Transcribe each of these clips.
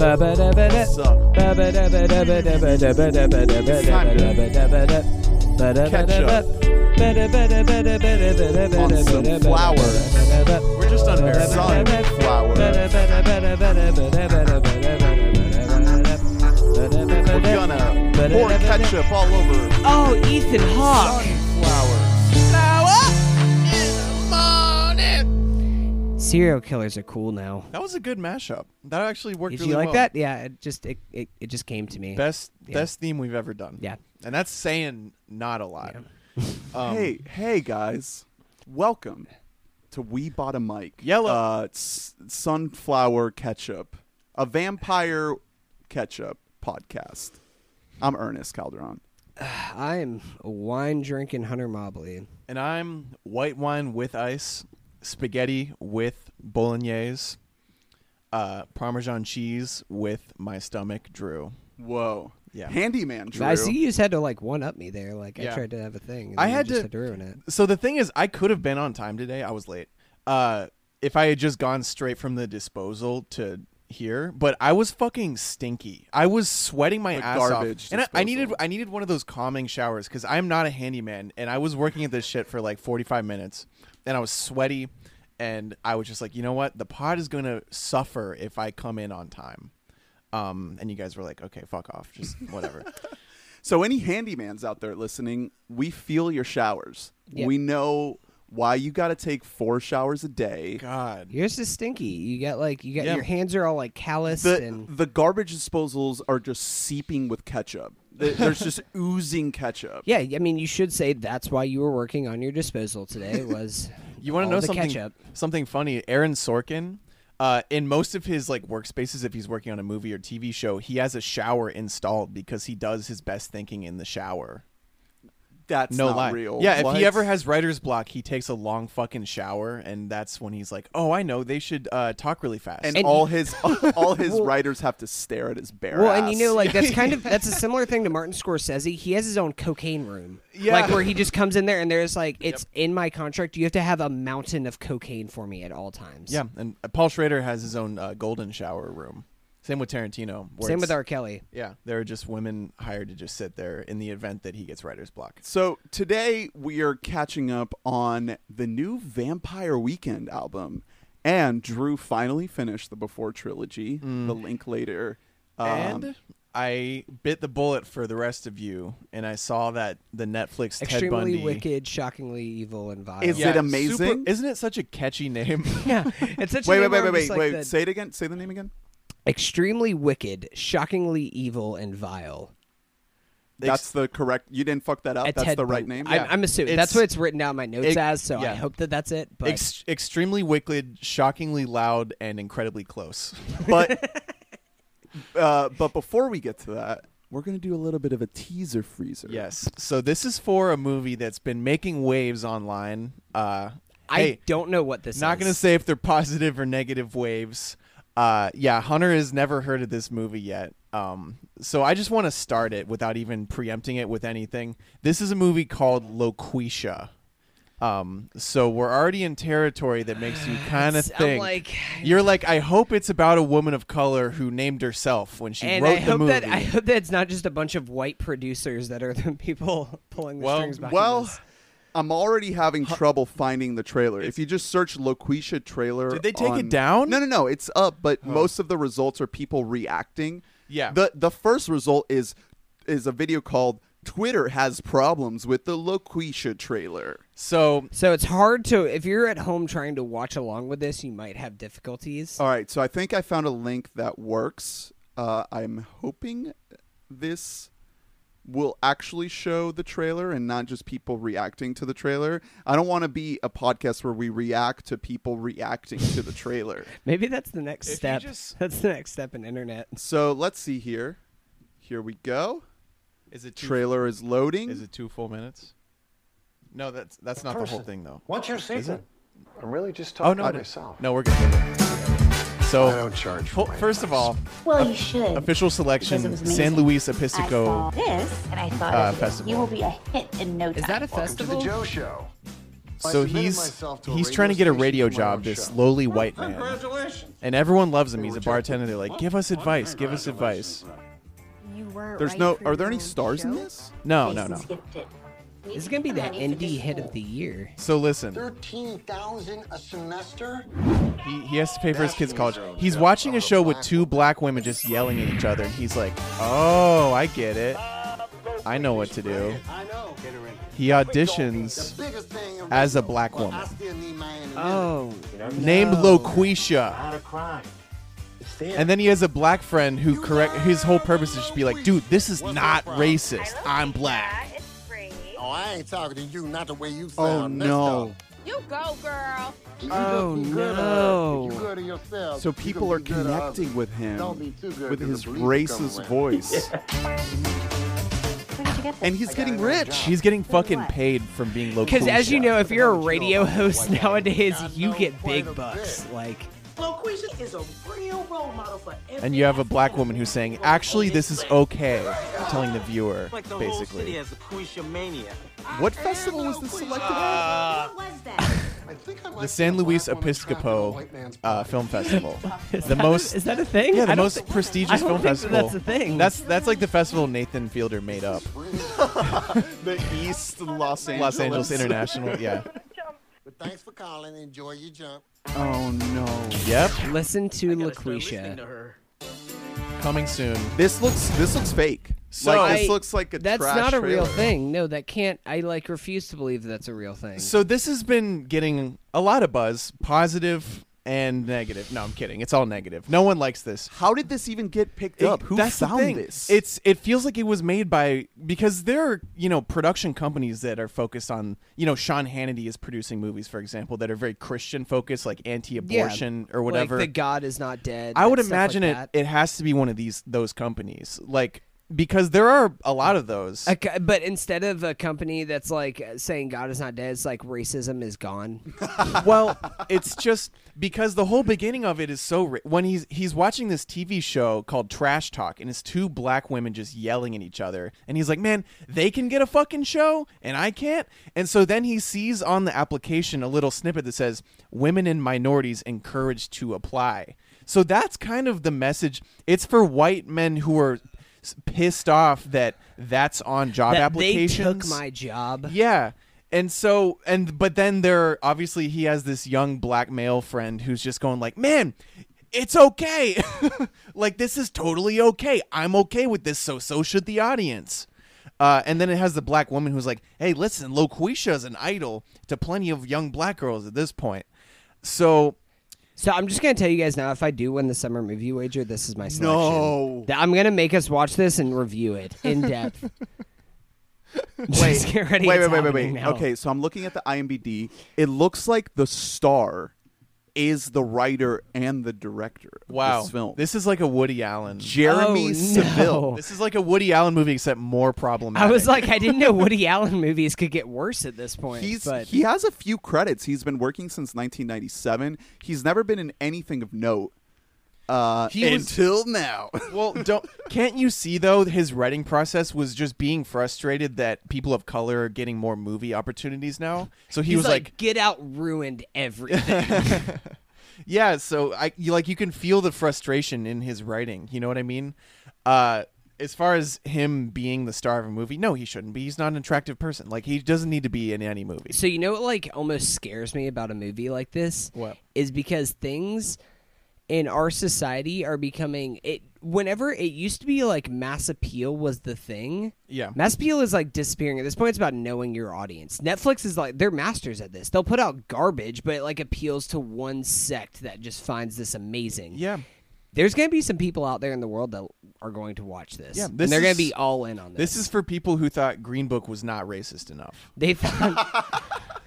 On some flowers. We're just under sunflower. We're gonna pour ketchup all over Oh, Ethan Hawke. Serial killers are cool now. That was a good mashup. That actually worked really well. Did really you like well. that? Yeah, it just it, it, it just came to me. Best Yeah. best theme we've ever done. Yeah. And that's saying not a lot. Um, hey, hey guys, welcome to We Bought a Mic. Yellow. uh, s- sunflower ketchup, a vampire ketchup podcast. I'm Ernest Calderon. I'm wine drinking Hunter Mobley. And I'm white wine with ice, spaghetti with bolognese, uh, Parmesan cheese with my stomach, Drew. Whoa, Yeah. handyman Drew. I see you just had to like one up me there. Like Yeah. I tried to have a thing. And I then you had just to- had to ruin it. So the thing is, I could have been on time today. I was late. Uh, if I had just gone straight from the disposal to here, but I was fucking stinky. I was sweating my The ass garbage off, and I, I needed. I needed one of those calming showers because I'm not a handyman, and I was working at this shit for like 45 minutes, and I was sweaty, and I was just like, you know what, the pod is gonna suffer if I come in on time. Um, and you guys were like, okay, fuck off, just whatever. So, any handymans out there listening, we feel your showers. Yep. We know why you got to take four showers a day. God, Yours is stinky. You got like you got Yeah. your hands are all like calloused The, and the garbage disposals are just seeping with ketchup. Th- There's just oozing ketchup. yeah. I mean, you should say that's why you were working on your disposal today was You want to know something? ketchup. Something funny. Aaron Sorkin, uh, in most of his like workspaces, if he's working on a movie or TV show, he has a shower installed because he does his best thinking in the shower. That's no not lie. real. Yeah, if he ever has writer's block, he takes a long fucking shower, and that's when he's like, "Oh, I know. They should uh, talk really fast." and, And- all his all his Well- writers have to stare at his bare Well, ass. and you know, like that's kind of that's a similar thing to Martin Scorsese. He has his own cocaine room, Yeah. like where he just comes in there and there's like it's in my contract. You have to have a mountain of cocaine for me at all times. yeah, and uh, Paul Schrader has his own uh, golden shower room. Same with Tarantino. Same with R. Kelly. Yeah, there are just women hired to just sit there in the event that he gets writer's block. So today we are catching up on the new Vampire Weekend album, and Drew finally finished the Before trilogy. The link later. Um, and I bit the bullet for the rest of you, and I saw that the Netflix Ted Extremely Bundy. wicked, shockingly evil, and vile. Is it amazing? super- isn't it such a catchy name? yeah, it's such a wait, wait, name wait, where wait, I'm wait, like wait. the- Say it again. Say the name again. Extremely wicked, shockingly evil, and vile. That's the correct. You didn't fuck that up. That's Ted the right Bundy. name. I'm, I'm assuming It's- that's what it's written down in my notes Ex- as. So I yeah. hope that that's it. But Ex- extremely wicked, shockingly loud, and incredibly close. but uh, but before we get to that, we're gonna do a little bit of a teaser freezer. yes. So this is for a movie that's been making waves online. Uh, I hey, don't know what this is. not gonna say if they're positive or negative waves. Uh, yeah, Hunter has never heard of this movie yet. Um, so I just want to start it without even preempting it with anything. This is a movie called LaQuisha. Um, so we're already in territory that makes you kind of I'm think. like- you're like, I hope it's about a woman of color who named herself when she and wrote I the hope movie. that I hope that it's not just a bunch of white producers that are the people pulling the Well- strings back. Well, this. I'm already having trouble finding the trailer. If you just search LaQuisha trailer, Did they take it down? No, no, no. It's up, but most of the results are people reacting. Yeah. The the first result is is a video called "Twitter has problems with the LaQuisha trailer." so so it's hard to if you're at home trying to watch along with this, you might have difficulties. All right, so I think I found a link that works. Uh, I'm hoping this will actually show the trailer and not just people reacting to the trailer. I don't want to be a podcast where we react to people reacting to the trailer. Maybe that's the next If you step. just- That's the next step in internet. So let's see here. Here we go. is it too, Trailer is loading. Is it two full minutes? No, that's that's not the whole Person. thing though. What's your it? secret? I'm really just Oh talking no, to I didn't- myself. no, we're good. So I don't charge for my first of all, Well, you should. official selection it was amazing. San Luis I Obispo. saw this, and I thought uh, you. festival. you will be a hit in no time. Is that a Welcome to the? Joe Show. So he's myself to a he's trying to get a radio for my own job. This show. lowly white man. And everyone loves him. He's a bartender. They're like, give us advice, give us advice. You weren't There's right no. Are there any own stars in this? No, no, no. Jason's gifted. This is gonna be the indie hit of the year. So listen, Thirteen thousand a semester? he, he has to pay for his kids' college. He's watching a show with two black women just yelling at each other, and he's like, "Oh, I get it. I know what to do." I know. He auditions as a black woman Oh, named no. LaQuisha. Not a crime. It's there. And then he has a black friend who correct his whole purpose is to be like, dude, this is not racist. I'm black. Oh, I ain't talking to you, not the way you Oh sound. Let's no. You go, girl. You Oh, just good no. You good to yourself. So people are be good to others. connecting with him Don't be too good with 'cause his the racist voice, Where did you get this? and he's getting rich. He's getting fucking paid from being local. Because as you know, if you're a radio host nowadays, you get big bucks. Like, LaQuisha is a real role model for every and you have a black woman who's saying, actually, this is okay, telling the viewer, like the whole city basically. has a mania. What festival was this selected at? What was that? I think I might The see San Luis woman trapped in a Episcopo uh. Film Festival. is The that most- is that a thing? Yeah, I the don't most thi- prestigious I don't film think that festival. That's a thing. That's that's like the festival Nathan Fielder made up. The East Los Angeles. Los Angeles International. Yeah. But thanks for calling. Enjoy your jump. Oh no. Yep. Listen to Gotta start listening LaQuisha. Coming soon. This looks. This looks fake. So- like this I- looks like a. That's trash not a real trailer. thing. No, that can't. I like refuse to believe that's a real thing. So this has been getting a lot of buzz, positive and negative. No, I'm kidding. It's all negative. No one likes this. How did this even get picked It- up? Who that's the found thing. this? It's it feels like it was made by because there are you know production companies that are focused on you know Sean Hannity is producing movies for example that are very Christian focused like anti-abortion or whatever. Like the God is not dead. I would stuff like imagine it it has to be one of these those companies like because there are a lot of those. Co- but instead of a company that's like saying God is not dead, it's like racism is gone. well, it's just because the whole beginning of it is so ri- when he's he's watching this TV show called Trash Talk and it's two black women just yelling at each other and he's like, "Man, they can get a fucking show and I can't." And so then he sees on the application a little snippet that says, "Women and minorities encouraged to apply." So that's kind of the message. It's for white men who are pissed off that that's on job that applications. they took my job. Yeah. And so and but then there obviously he has this young black male friend who's just going like, "Man, it's okay. like this is totally okay. I'm okay with this, so so should the audience." Uh, and then it has the black woman who's like, "Hey, listen, LaQuisha is an idol to plenty of young black girls at this point." So So I'm just gonna tell you guys now, if I do win the summer movie wager, this is my selection. No. Th- I'm gonna make us watch this and review it in depth. Wait, Just get ready. wait, it's wait, wait, wait, happening wait. now. Okay, so I'm looking at the IMDb. It looks like the star is the writer and the director of wow, this film. this is like a Woody Allen. Jeremy Oh, no. This is like a Woody Allen movie except more problematic. I was like, I didn't know Woody Allen movies could get worse at this point. He's but he has a few credits. He's been working since 1997. He's never been in anything of note uh, He was- until now. well, don't can't you see though his writing process was just being frustrated that people of color are getting more movie opportunities now. So he he's was like, like, Get Out ruined everything. yeah, so I you like you can feel the frustration in his writing, you know what I mean? Uh as far as him being the star of a movie, no, he shouldn't be. He's not an attractive person. Like he doesn't need to be in any movie. so you know what like almost scares me about a movie like this? What? is because things in our society are becoming it whenever it used to be like mass appeal was the thing Yeah. mass appeal is like disappearing at this point it's about knowing your audience netflix is like they're masters at this they'll put out garbage but it like appeals to one sect that just finds this amazing Yeah. there's gonna be some people out there in the world that are going to watch this Yeah, and they're gonna be all in on this This is for people who thought Green Book was not racist enough. they thought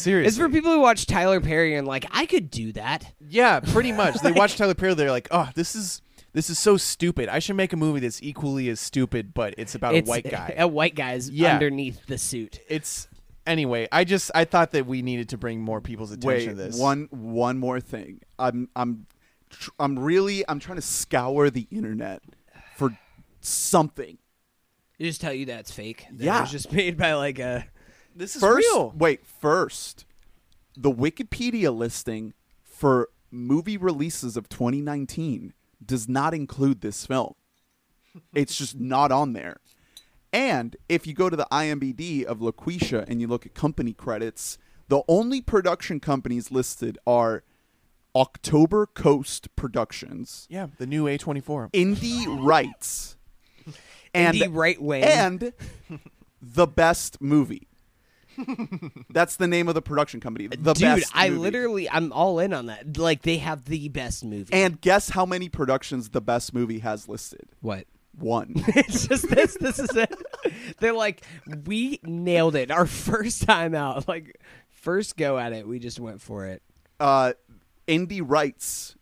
Seriously. it's for people who watch tyler perry and like i could do that Yeah, pretty much. They watch Tyler Perry. They're like, "Oh, this is this is so stupid. I should make a movie that's equally as stupid, but it's about it's a white guy." a white guy's Yeah. underneath the suit it's anyway. I just I thought that we needed to bring more people's attention Wait, to this. one one more thing. I'm I'm tr- I'm really I'm trying to scour the internet for something. They just tell you that's fake. That Yeah. it was just made by like a. This is First, real. wait, first, the Wikipedia listing for movie releases of 2019 does not include this film. It's just not on there. And if you go to the IMBD of LaQuisha and you look at company credits, the only production companies listed are October Coast Productions, Yeah, the new A24. Indie Rights, and Indie Right Wing. and the best movie. That's the name of the production company. The Dude, best I movie. literally, I'm all in on that. Like, they have the best movie. And guess how many productions the best movie has listed? what? One. it's just this. This is it. They're like, we nailed it. Our first time out, like, first go at it, we just went for it. uh, Indie Rights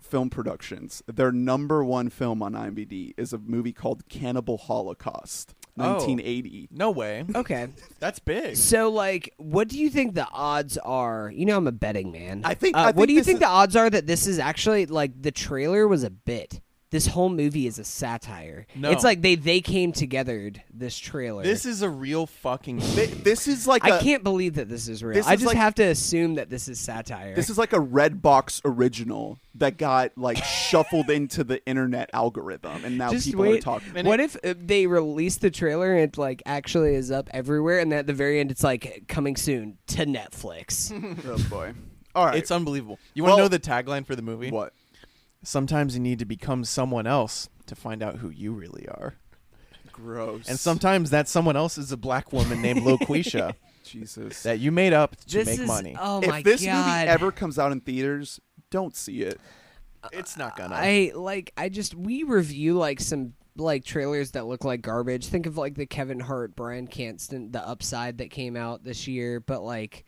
Film Productions. Their number one film on IMDb is a movie called Cannibal Holocaust. 1980. No way. Okay. That's big. So, like, what do you think the odds are? You know, I'm a betting man. I think- Uh, I what think do you this think is- the odds are that this is actually like the trailer was a bit? This whole movie is a satire. No. It's like they they came together. This trailer. This is a real fucking. Thi- This is like I a can't believe that this is real. This I is just like- have to assume that this is satire. this is like a Redbox original that got like shuffled into the internet algorithm, and now just people wait. are talking. What if uh, they release the trailer and it like actually is up everywhere, and then at the very end it's like coming soon to Netflix? oh boy! All right, It's unbelievable. You want to Well- know the tagline for the movie? what? Sometimes you need to become someone else to find out who you really are. Gross. And sometimes that someone else is a black woman named LaQuisha Jesus. that you made up to this make is money. oh my if this god! movie ever comes out in theaters, don't see it. it's not gonna. I like I just we review like some like trailers that look like garbage. Think of like the Kevin Hart, Bryan Cranston, the Upside that came out this year, but like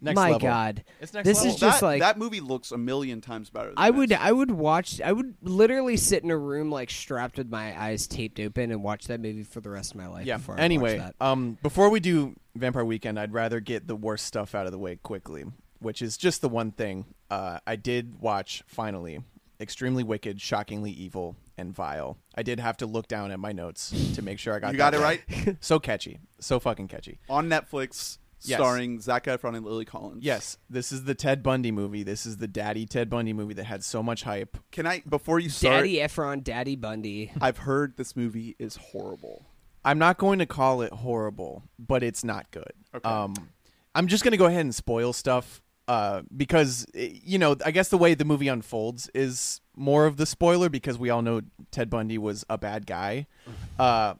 Next my level. god. It's next this level. is just that, like that movie looks a million times better. Than I would this. I would watch I would literally sit in a room like strapped with my eyes taped open and watch that movie for the rest of my life yeah. before I Anyway, watch that. um, before we do Vampire Weekend, I'd rather get the worst stuff out of the way quickly, which is just the one thing. Uh, I did watch finally, extremely wicked, shockingly evil, and vile. I did have to look down at my notes to make sure I got You got it right? so catchy, so fucking catchy. on Netflix, Yes. starring Zac Efron and Lily Collins. Yes, this is the Ted Bundy movie. This is the Daddy Ted Bundy movie that had so much hype. Can I before you start? Daddy Efron, Daddy Bundy. I've heard this movie is horrible. I'm not going to call it horrible, but it's not good. Okay. Um, I'm just going to go ahead and spoil stuff uh, because eh, you know I guess the way the movie unfolds is more of the spoiler because we all know Ted Bundy was a bad guy. Uh,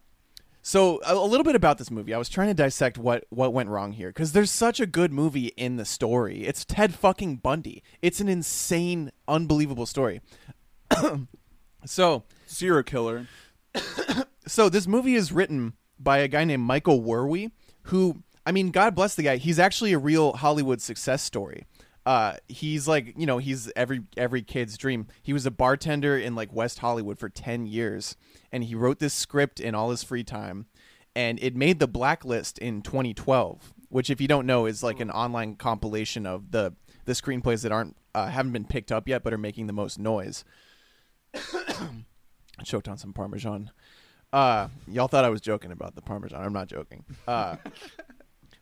so a, a little bit about this movie. I was trying to dissect what what went wrong here because there's such a good movie in the story. It's Ted fucking Bundy. It's an insane, unbelievable story. so Serial killer. so this movie is written by a guy named Michael Werwey, who I mean, God bless the guy. He's actually a real Hollywood success story. Uh, he's like, you know, he's every every kid's dream. He was a bartender in like West Hollywood for ten years, and he wrote this script in all his free time, and it made the blacklist in 2012. Which, if you don't know, is like an online compilation of the the screenplays that aren't uh, haven't been picked up yet, but are making the most noise. choked on some parmesan. Uh, y'all thought I was joking about the parmesan. I'm not joking. Uh,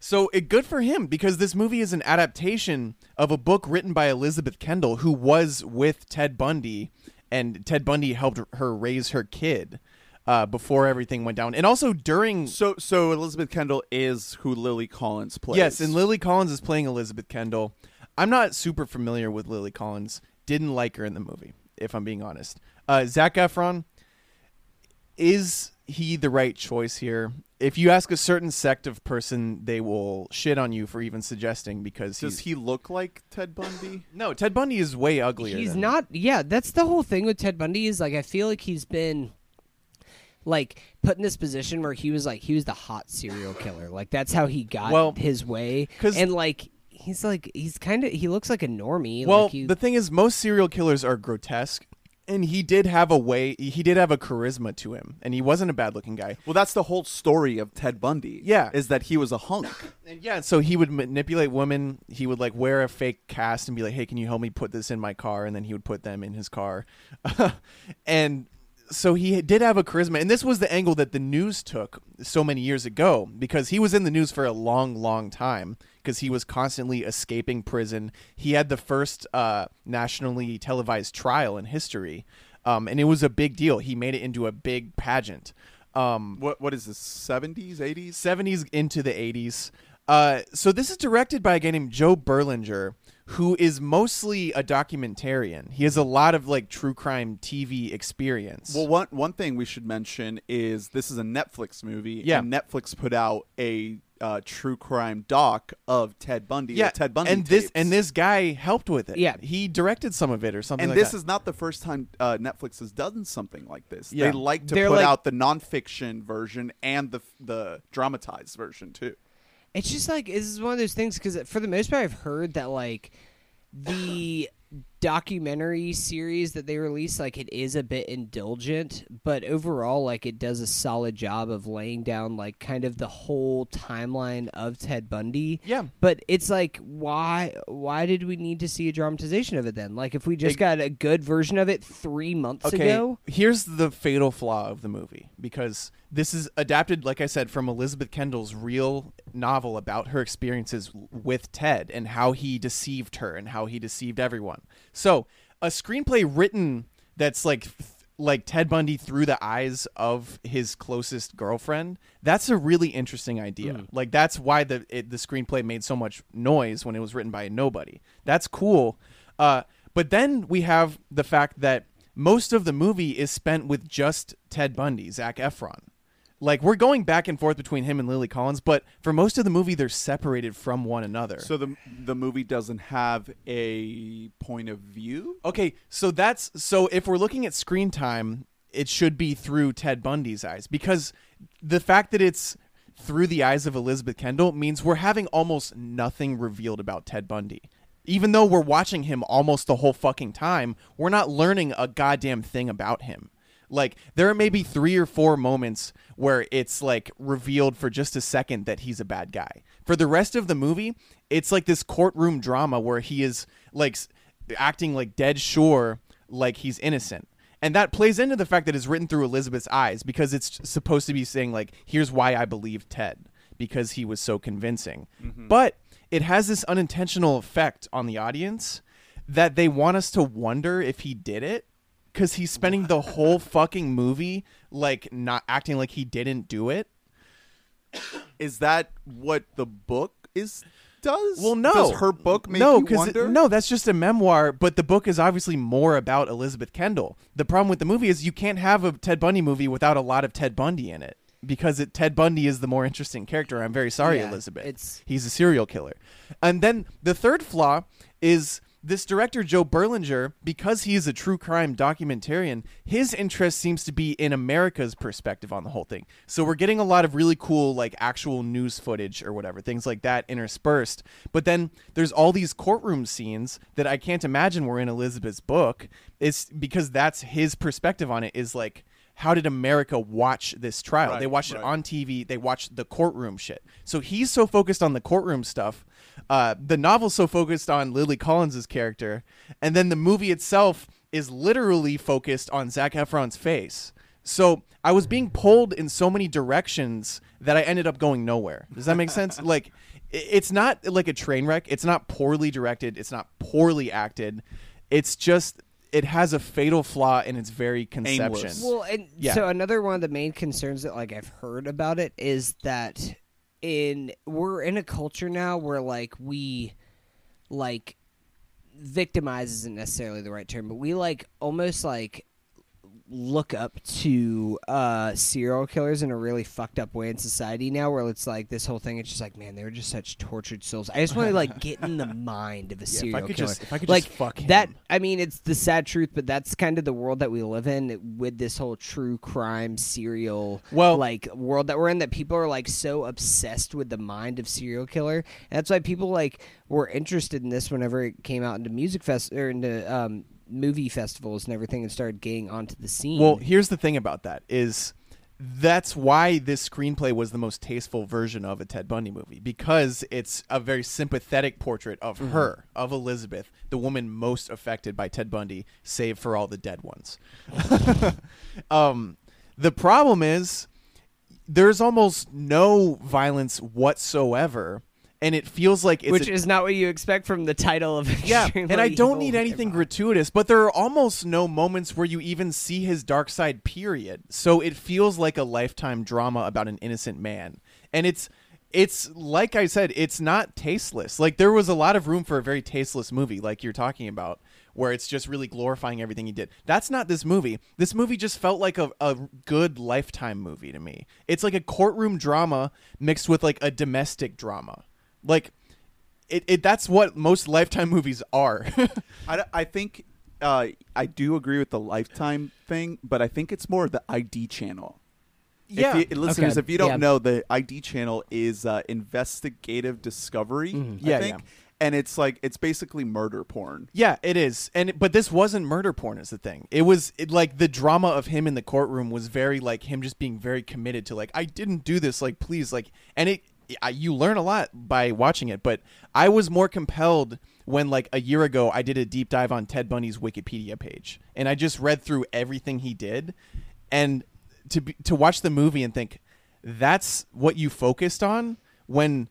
so it good for him because this movie is an adaptation of a book written by Elizabeth Kendall, who was with Ted Bundy, and Ted Bundy helped her raise her kid uh, before everything went down, and also during. So so Elizabeth Kendall is who Lily Collins plays. Yes, and Lily Collins is playing Elizabeth Kendall. I'm not super familiar with Lily Collins. Didn't like her in the movie, if I'm being honest. Uh, Zac Efron, is he the right choice here? If you ask a certain sect of person, they will shit on you for even suggesting because Does he's he look like Ted Bundy? no Ted Bundy is way uglier. He's than- not. Yeah, that's the whole thing with Ted Bundy. Is like I feel like he's been like put in this position where he was like he was the hot serial killer. Like that's how he got Well, his way. 'cause- and like he's like he's kind of he looks like a normie. Well, like he, the thing is, most serial killers are grotesque, and he did have a way. He did have a charisma to him, and he wasn't a bad-looking guy. Well, that's the whole story of Ted Bundy. Yeah. is that he was a hunk. And yeah, so he would manipulate women. He would like wear a fake cast and be like, "Hey, can you help me put this in my car?" And then he would put them in his car. and so he did have a charisma, and this was the angle that the news took so many years ago because he was in the news for a long, long time because he was constantly escaping prison. He had the first uh, nationally televised trial in history, um, and it was a big deal. He made it into a big pageant. Um, What what is this? Seventies, eighties? 70s into the 80s. Uh, so this is directed by a guy named Joe Berlinger, who is mostly a documentarian. He has a lot of like true crime TV experience. Well, one one thing we should mention is this is a Netflix movie. Yeah. and Netflix put out a uh, true crime doc of Ted Bundy. yeah, Ted Bundy, and this and this guy helped with it. Yeah. he directed some of it or something. and like this that. is not the first time uh, Netflix has done something like this. Yeah. They like to They're put like- out the nonfiction version and the the dramatized version too. It's just like this is one of those things because for the most part, I've heard that like the documentary series that they release, like it is a bit indulgent, but overall, like it does a solid job of laying down like kind of the whole timeline of Ted Bundy. Yeah. But it's like, why? Why did we need to see a dramatization of it then? Like, if we just Ex- got a good version of it three months okay, ago, here's the fatal flaw of the movie because this is adapted, like I said, from Elizabeth Kendall's real novel about her experiences with Ted and how he deceived her and how he deceived everyone. So, a screenplay written that's like like Ted Bundy through the eyes of his closest girlfriend. That's a really interesting idea. Like that's why the it, the screenplay made so much noise when it was written by nobody. That's cool. Uh, but then we have the fact that most of the movie is spent with just Ted Bundy, Zac Efron. Like we're going back and forth between him and Lily Collins, but for most of the movie they're separated from one another. So the the movie doesn't have a point of view. Okay, so that's so if we're looking at screen time, it should be through Ted Bundy's eyes because the fact that it's through the eyes of Elizabeth Kendall means we're having almost nothing revealed about Ted Bundy. Even though we're watching him almost the whole fucking time, we're not learning a goddamn thing about him. Like there are maybe 3 or 4 moments where it's like revealed for just a second that he's a bad guy. For the rest of the movie, it's like this courtroom drama where he is like acting like dead sure like he's innocent. And that plays into the fact that it's written through Elizabeth's eyes because it's supposed to be saying like here's why I believe Ted because he was so convincing. Mm-hmm. But it has this unintentional effect on the audience that they want us to wonder if he did it cuz he's spending the whole fucking movie like not acting like he didn't do it. Is that what the book is does? Well, no. Does her book make no, you 'cause it- no, that's just a memoir. But the book is obviously more about Elizabeth Kendall. The problem with the movie is you can't have a Ted Bundy movie without a lot of Ted Bundy in it because it, Ted Bundy is the more interesting character. I'm very sorry, Yeah, Elizabeth. it's- He's a serial killer. And then the third flaw is this director Joe Berlinger, because he is a true crime documentarian, his interest seems to be in America's perspective on the whole thing. So we're getting a lot of really cool like actual news footage or whatever, things like that interspersed. But then there's all these courtroom scenes that I can't imagine were in Elizabeth's book. It's because that's his perspective on it is like how did America watch this trial? Right, they watched right. it on TV. They watched the courtroom shit. So he's so focused on the courtroom stuff. Uh, the novel's so focused on Lily Collins's character, and then the movie itself is literally focused on Zac Efron's face. So I was being pulled in so many directions that I ended up going nowhere. Does that make sense? like, it's not like a train wreck. It's not poorly directed. It's not poorly acted. It's just it has a fatal flaw in its very conception. Aimless. Well, and Yeah. so another one of the main concerns that like I've heard about it is that in we're in a culture now where like we like victimize isn't necessarily the right term, but we like almost like look up to uh serial killers in a really fucked up way in society now where it's like this whole thing it's just like man they were just such tortured souls. I just want to like get in the mind of a if I serial could killer. just- if I could like just fuck that i mean it's the sad truth but that's kind of the world that we live in with this whole true crime serial Well- like world that we're in that people are like so obsessed with the mind of serial killer. And that's why people like were interested in this whenever it came out into music fest or into um movie festivals and everything and started getting onto the scene Well, here's the thing about that is that's why this screenplay was the most tasteful version of a Ted Bundy movie because it's a very sympathetic portrait of Mm-hmm. her, of Elizabeth, the woman most affected by Ted Bundy, save for all the dead ones. um, the problem is there's almost no violence whatsoever, and it feels like it's Which a- is not what you expect from the title of yeah, and I don't need anything gratuitous, but there are almost no moments where you even see his dark side. Period. So it feels like a lifetime drama about an innocent man, and it's it's like I said, it's not tasteless. Like there was a lot of room for a very tasteless movie, like you're talking about, where it's just really glorifying everything he did. That's not this movie. This movie just felt like a, a good lifetime movie to me. It's like a courtroom drama mixed with like a domestic drama. Like it, it that's what most lifetime movies are I, I think uh, I do agree with the lifetime thing, but I think it's more the ID channel. Yeah. If you, listeners, Okay. if you don't Yeah. know, the ID channel is uh, investigative discovery. Mm-hmm. Yeah, think, yeah. and it's like it's basically murder porn. yeah it is and but this wasn't murder porn is the thing it was it, like the drama of him in the courtroom was very like him just being very committed to like i didn't do this like please like and it I, you learn a lot by watching it but i was more compelled when like a year ago i did a deep dive on ted bundy's wikipedia page and i just read through everything he did. And to be, to watch the movie and think that's what you focused on? when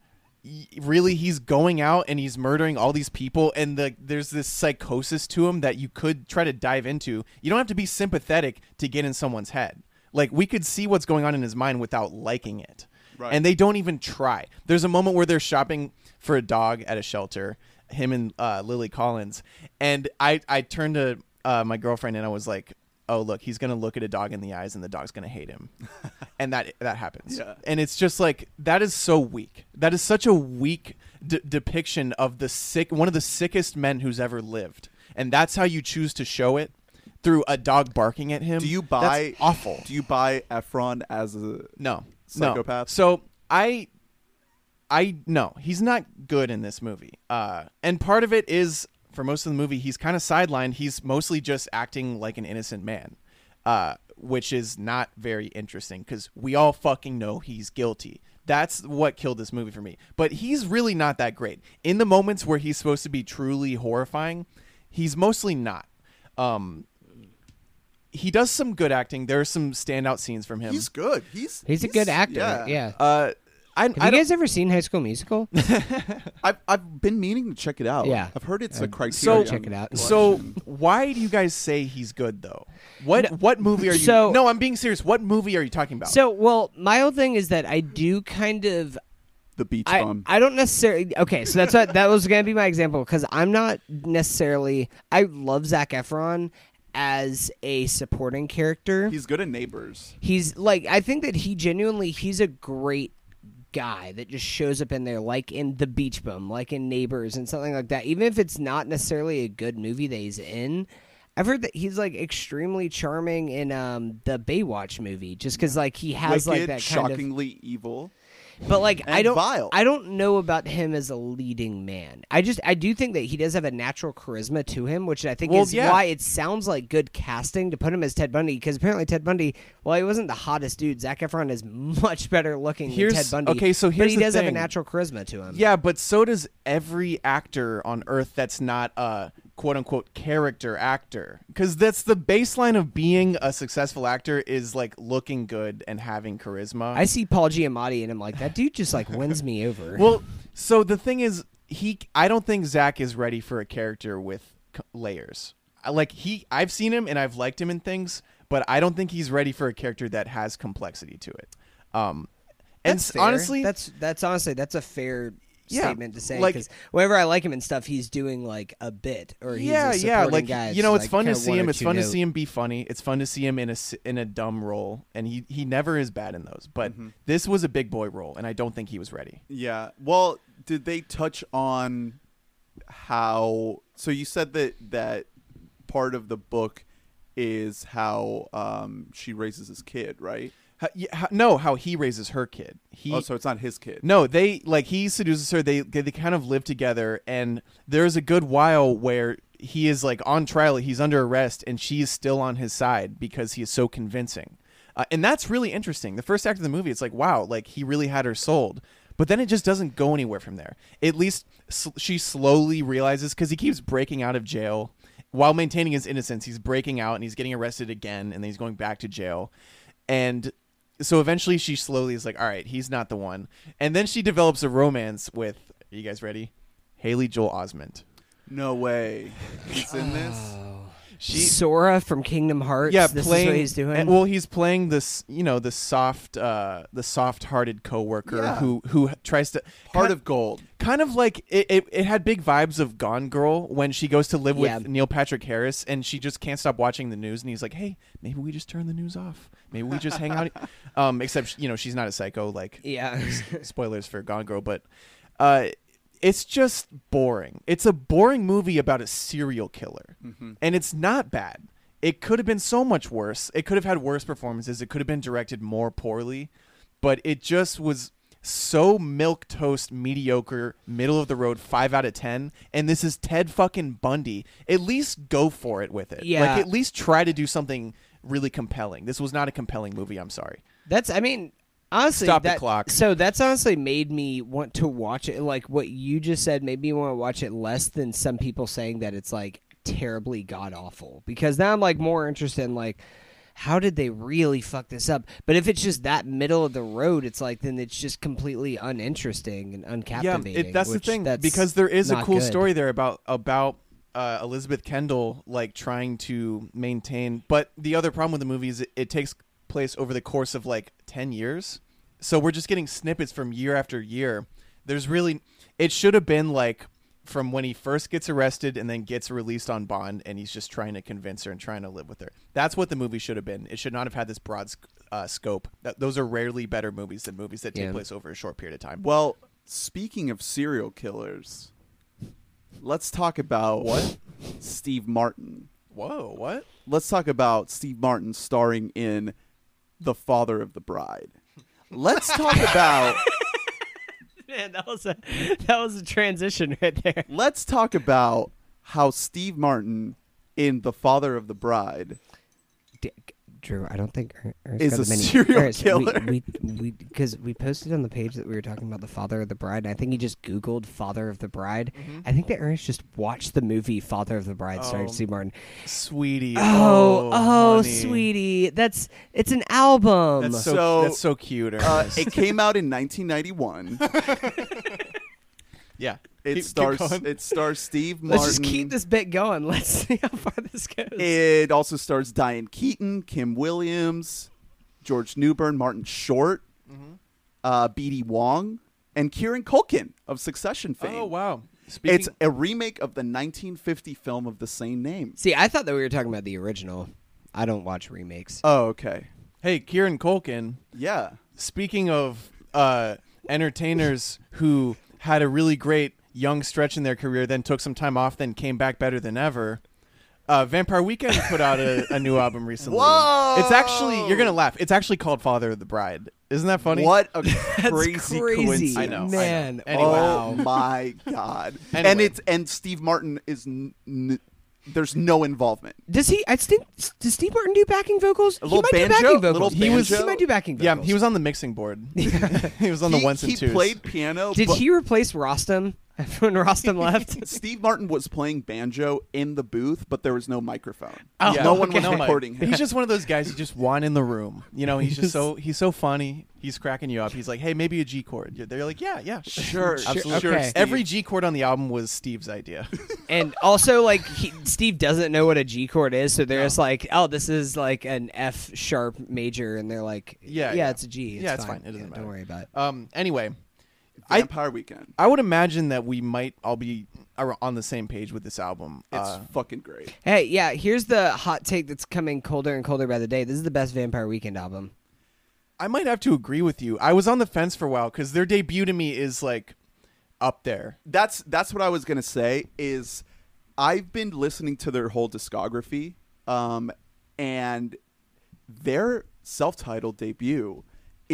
really he's going out and he's murdering all these people and the there's this psychosis to him that you could try to dive into. You don't have to be sympathetic to get in someone's head. Like we could see what's going on in his mind without liking it Right. and they don't even try. There's a moment where they're shopping for a dog at a shelter him and uh, lily collins and i i turned to uh, my girlfriend and i was like oh look he's gonna look at a dog in the eyes and the dog's gonna hate him. And that that happens. Yeah. and it's just like that is so weak. That is such a weak d- depiction of the sick one of the sickest men who's ever lived. And that's how you choose to show it through a dog barking at him. Do you That's buy awful. Do you buy Efron as a no Psychopath? no. so i i no he's not good in this movie. Uh and part of it is for most of the movie he's kind of sidelined. He's mostly just acting like an innocent man uh which is not very interesting because we all fucking know he's guilty. That's what killed this movie for me. But he's really not that great. In the moments where he's supposed to be truly horrifying he's mostly not. Um he does some good acting there are some standout scenes from him He's good. He's He's a good actor. Yeah. Yeah. uh, I, Have I you guys ever seen High School Musical? I've I've been meaning to check it out. Yeah. I've heard it's a I'd criteria. check it out. so why do you guys say he's good though? What what movie are you? So- no, I'm being serious. What movie are you talking about? so, well, my whole thing is that I do kind of the beach I, bum. I don't necessarily okay so that's what that was gonna be my example because i'm not necessarily i love zac efron as a supporting character He's good in neighbors. he's like i think that he genuinely he's a great guy that just shows up in there like in the beach bum like in neighbors and something like that even if it's not necessarily a good movie that he's in I've heard that he's like extremely charming in um the Baywatch movie, just because like he has Wicked, like that kind of shockingly evil. But like I don't vile. I don't know about him as a leading man. I just I do think that he does have a natural charisma to him, which I think Well, is yeah. why it sounds like good casting to put him as Ted Bundy because apparently Ted Bundy, well, he wasn't the hottest dude. Zac Efron is much better looking Here's- than Ted Bundy. okay, so but he does have a natural charisma to him. yeah, but so does every actor on Earth that's not a quote unquote character actor, because that's the baseline of being a successful actor is like looking good and having charisma. I see Paul Giamatti and I'm like that dude just like wins me over. Well, so the thing is, he. I don't think Zac is ready for a character with c- layers. Like he, I've seen him and I've liked him in things, but I don't think he's ready for a character that has complexity to it. Um, and That's s- fair. honestly, that's that's honestly that's a fair Yeah, statement to say like- because whenever I like him and stuff, he's doing like a bit or he's yeah, a yeah. Like guy. you know, it's like, fun to see him. It's two fun to see him be funny. It's fun to see him in a s- in a dumb role, and he he never is bad in those. But Mm-hmm. this was a big boy role, and I don't think he was ready. Yeah. Well, did they touch on how? So you said that that part of the book is how um, she raises his kid, right? How, yeah, how, no, how he raises her kid. He oh, so it's not his kid. No, they like he seduces her. They they, they kind of live together, and there's a good while where he is like on trial. He's under arrest, and she is still on his side because he is so convincing. uh, and that's really interesting. The first act of the movie, it's like wow, like he really had her sold. But then it just doesn't go anywhere from there. At least s- she slowly realizes because he keeps breaking out of jail while maintaining his innocence. He's breaking out and he's getting arrested again, and then he's going back to jail. And so eventually she slowly is like, all right, he's not the one. And then she develops a romance with, are you guys ready? Haley Joel Osment. No way. He's in this. Oh. She, Sora from Kingdom Hearts. yeah, this playing. is what he's doing. and- well, he's playing this, you know, the soft, uh, the soft-hearted coworker Yeah. who who tries to Heart of gold. kind of like it, it, it had big vibes of Gone Girl when she goes to live Yeah. with Neil Patrick Harris and she just can't stop watching the news and he's like, hey, maybe we just turn the news off. Maybe we just hang out. Um, except you know she's not a psycho like yeah. spoilers for Gone Girl, but uh, it's just boring. It's a boring movie about a serial killer, mm-hmm. and it's not bad. It could have been so much worse. It could have had worse performances. It could have been directed more poorly, but it just was so milk toast mediocre middle of the road 5 out of 10 and this is Ted fucking Bundy at least go for it with it Yeah. like at least try to do something really compelling this was not a compelling movie i'm sorry That's I mean honestly Stop the clock. So that's honestly made me want to watch it like what you just said made me want to watch it less than some people saying that it's like terribly god awful because now I'm like more interested in like how did they really fuck this up? But if it's just that middle of the road, it's like then it's just completely uninteresting and uncaptivating. Yeah, it, that's the thing that's because there is a cool good. story there about about uh, Elizabeth Kendall like trying to maintain. But the other problem with the movie is it, it takes place over the course of like ten years, so we're just getting snippets from year after year. There's really it should have been like from when he first gets arrested and then gets released on bond and he's just trying to convince her and trying to live with her. That's what the movie should have been. It should not have had this broad uh, scope. That, those are rarely better movies than movies that take Yeah. place over a short period of time. Well, speaking of serial killers, let's talk about What? Steve Martin. Whoa, what? Let's talk about Steve Martin starring in The Father of the Bride. Let's talk about Man, that was a that was a transition right there. let's talk about how Steve Martin in The Father of the Bride Dick, Drew, I don't think Er- Ernst Is got a the many. serial Ernst, killer. We we because we, posted on the page that we were talking about the father of the bride. And I think he just Googled father of the bride. I think that Ernst just watched the movie Father of the Bride, starring Oh, Steve Martin. Sweetie. Oh, oh, honey. sweetie, that's it's an album. That's so, So, that's so cute. uh, it came out in 1991. yeah. It Keep- keep stars going. it stars Steve Martin. Let's just keep this bit going. Let's see how far this goes. It also stars Diane Keaton, Kim Williams, George Newbern, Martin Short, Mm-hmm. uh, B.D. Wong, and Kieran Culkin of Succession fame. Oh wow. Speaking, It's a remake of the 1950 film of the same name. see, I thought that we were talking about the original. I don't watch remakes. Oh, okay. hey, Kieran Culkin. Yeah. Speaking of uh, entertainers who had a really great young stretch in their career, then took some time off, then came back better than ever. Uh, Vampire Weekend put out a, a new album recently. Whoa! It's actually you're gonna laugh. It's actually called Father of the Bride. Isn't that funny? What a crazy, crazy. coincidence. I know, I know. man. Anyway. Oh my god. And it's and Steve Martin is n- n- there's no involvement. Does he? I think does Steve Martin do backing vocals? A he little might banjo? do backing Little vocals. He was- He might do backing vocals. Yeah, he was on the mixing board. he was on he, the ones and he played piano. Did but he replace Rostam when Rostam left? Steve Martin was playing banjo in the booth, but there was no microphone. Oh, Yeah. no one was No recording him. He's just one of those guys you just want in the room. You know, he's just so he's so funny. He's cracking you up. He's like, "Hey, maybe a G chord." They're like, "Yeah, yeah, Sure, absolutely." sure, okay. Every G chord on the album was Steve's idea. and also, like he, Steve doesn't know what a G chord is, so they're just like, "Oh, this is like an F sharp major," and they're like, Yeah, yeah, yeah. it's a G. It's Yeah, it's fine. fine. It doesn't Yeah, matter. Don't worry about it." Um. Anyway, I- Vampire Weekend. I would imagine that we might all be on the same page with this album. It's Uh, fucking great. Hey, yeah, here's the hot take that's coming colder and colder by the day. This is the best Vampire Weekend album. I might have to agree with you. I was on the fence for a while because their debut to me is like up there. That's that's what I was gonna say. Is I've been listening to their whole discography, um, and their self-titled debut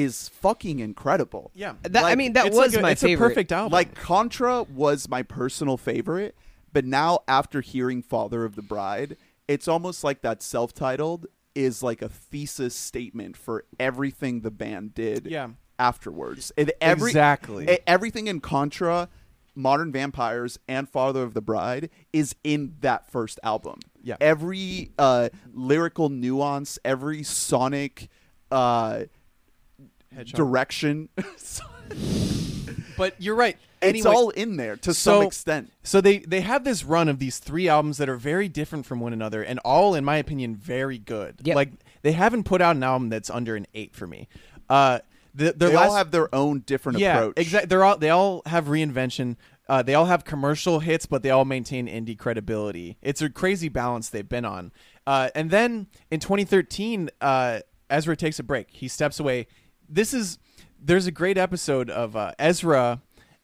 is fucking incredible. Yeah, That, I Like, mean, that it's was like a, my it's favorite. a perfect album. Like Contra was my personal favorite, but now after hearing Father of the Bride, it's almost like that self-titled is like a thesis statement for everything the band did Yeah. afterwards. And every Exactly. e- everything in Contra, Modern Vampires, and Father of the Bride is in that first album. Yeah. Every uh, lyrical nuance, every sonic uh, Hedgehog. direction, But you're right. it's all in there to so- some extent. So they they have this run of these three albums that are very different from one another, and all, in my opinion, very good. Yep. Like they haven't put out an album that's under an eight for me. Uh, the, They last, all have their own different yeah, approach. exactly. They're all they all have reinvention. Uh, they all have commercial hits, but they all maintain indie credibility. It's a crazy balance they've been on. Uh, and then in 2013, uh, Ezra takes a break. He steps away. This is there's a great episode of uh, Ezra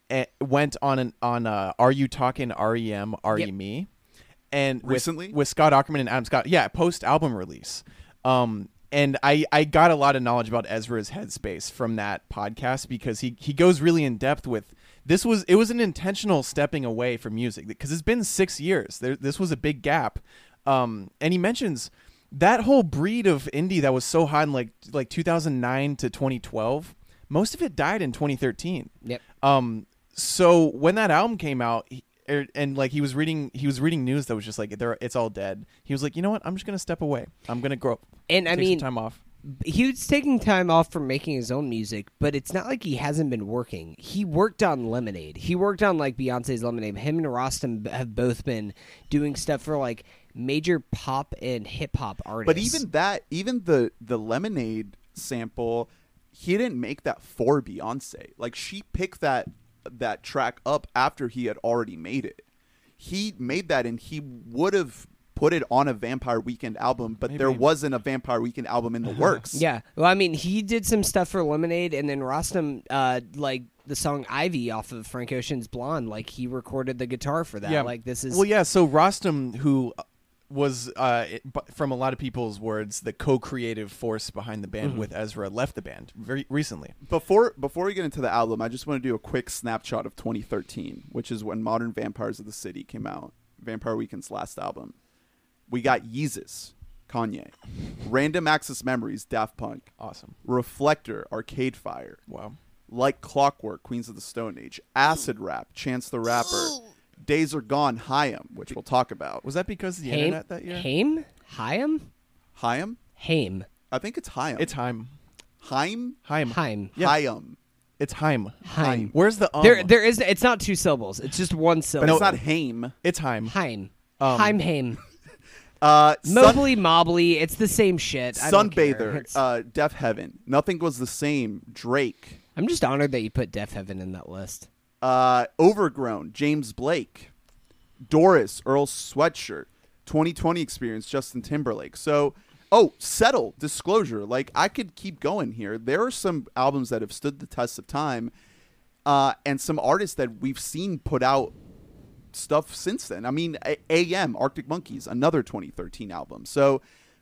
eh, went on an on uh, Are You Talking REM Are You Yep. Me? And with- Recently? with Scott Aukerman and Adam Scott, yeah, post album release. Um, and I, I got a lot of knowledge about Ezra's headspace from that podcast because he, he goes really in depth with this was it was an intentional stepping away from music because it's been six years. There, this was a big gap, um, and he mentions that whole breed of indie that was so hot in like like 2009 to 2012. Most of it died in 2013. Yep. Um. So when that album came out, he, er, and like he was reading, he was reading news that was just like, "There, it's all dead." He was like, "You know what? I'm just gonna step away. I'm gonna grow." Up. And I mean- time off. he was taking time off from making his own music, but it's not like he hasn't been working. He worked on Lemonade. He worked on like Beyonce's Lemonade. Him and Rostam have both been doing stuff for like major pop and hip hop artists. But even that, even the the lemonade sample, he didn't make that for Beyonce. Like she picked that that track up after he had already made it. He made that, and he would have put it on a Vampire Weekend album, but there wasn't a Vampire Weekend album in the works. yeah, well, I mean, he did some stuff for Lemonade, and then Rostam, uh, like the song Ivy off of Frank Ocean's Blonde, like he recorded the guitar for that. yeah. like this is well, yeah. So Rostam, who was, uh, it, from a lot of people's words, the co-creative force behind the Mm-hmm. band with Ezra, left the band very recently. Before before we get into the album, I just want to do a quick snapshot of 2013, which is when Modern Vampires of the City came out. Vampire Weekend's last album. We got Yeezus, Kanye, Random Access Memories, Daft Punk, Awesome. Reflector, Arcade Fire, Wow. Like Clockwork, Queens of the Stone Age, Acid Rap, Chance the Rapper, Days Are Gone, Haim, which we'll talk about. Was that because of the Haim, internet that year? Haim, Haim, Haim? Haim, I think it's Haim. It's Haim. Haim. Haim. Haim. Yeah. Haim. It's Haim. Haim. Where's the um? There, there is. It's not two syllables. It's just one But syllable. it's not Haim. It's Haim. Haim. Um, Haim. Haim. Uh, Sun- Mobley Mobley. It's the same shit. I. Sunbather, uh, Deafheaven. Nothing was the same. Drake, I'm just honored that you put Deafheaven in that list. Uh, Overgrown, James Blake, Doris, Earl Sweatshirt, 2020 Experience, Justin Timberlake. So, oh, Settle, Disclosure. Like I could keep going here. There are some albums that have stood the test of time, uh, and some artists that we've seen put out stuff since then. I mean, AM, Arctic Monkeys, another 2013 album. So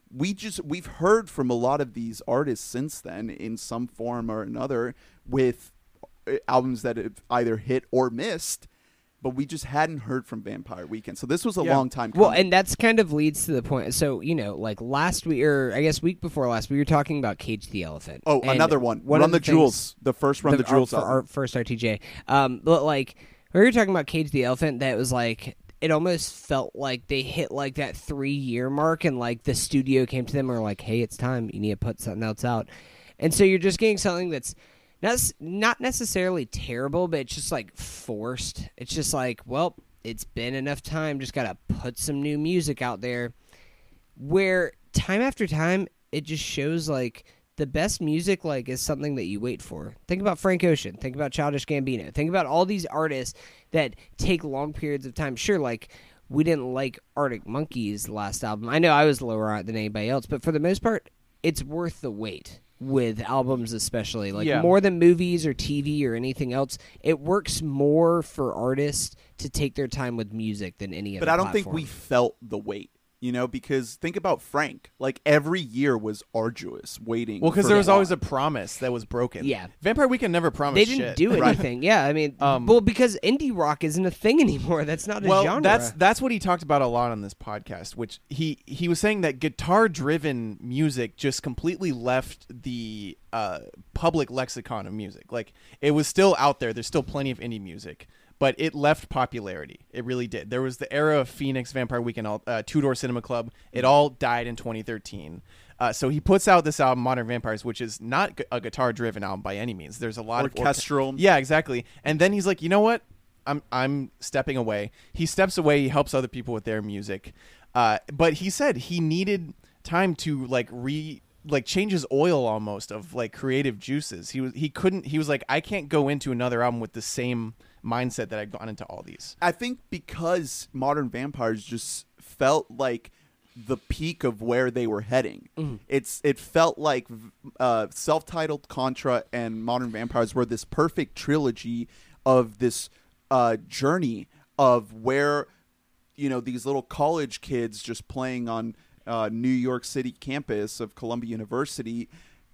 we just we've heard from a lot of these artists since then in some form or another with albums that have either hit or missed, but we just hadn't heard from Vampire Weekend. So this was a Yeah. long time coming. Well, and that's kind of leads to the point. So you know, like last week, or I guess week before last, we were talking about Cage the Elephant. oh, another one. One Run the, things- Jewels, the first Run the, the- Jewels for our first RTJ. Um, but like we were talking about Cage the Elephant, that was like it almost felt like they hit like that three year mark, and like the studio came to them and were like, "Hey, it's time. You need to put something else out." And so you're just getting something that's not not necessarily terrible, but it's just like forced. It's just like, well, it's been enough time. Just gotta put some new music out there where time after time it just shows like the best music like is something that you wait for. Think about Frank Ocean, think about Childish Gambino, think about all these artists that take long periods of time. Sure, like we didn't like Arctic Monkeys last album. I know I was lower on it than anybody else, but for the most part, it's worth the wait with albums especially like Yeah. more than movies or TV or anything else it works more for artists to take their time with music than any other but I don't think we felt the weight. You know, because think about Frank. Like every year was arduous waiting. Well, because there was the always a promise that was broken. Yeah. Vampire Weekend never promised. They didn't shit. do anything. Yeah, I mean, Um, well, because indie rock isn't a thing anymore. That's not a well, genre. that's that's what he talked about a lot on this podcast. Which he he was saying that guitar driven music just completely left the uh, public lexicon of music. Like it was still out there. There's still plenty of indie music. But it left popularity. It really did. There was the era of Phoenix, Vampire Weekend, all- uh, Two Door Cinema Club. It all died in 2013. Uh, so he puts out this album, Modern Vampires, which is not gu- a guitar-driven album by any means. There's a lot of Orchestral. yeah, exactly. And then he's like, you know what? I'm I'm stepping away. He steps away. He helps other people with their music. Uh, but he said he needed time to like re like change his oil almost of like creative juices. He was he couldn't. He was like, I can't go into another album with the same mindset that I'd gone into all these. I think because Modern Vampires just felt like the peak of where they were heading. It's it felt like uh, self-titled Contra and Modern Vampires were this perfect trilogy of this uh, journey of where you know these little college kids just playing on uh, New York City campus of Columbia University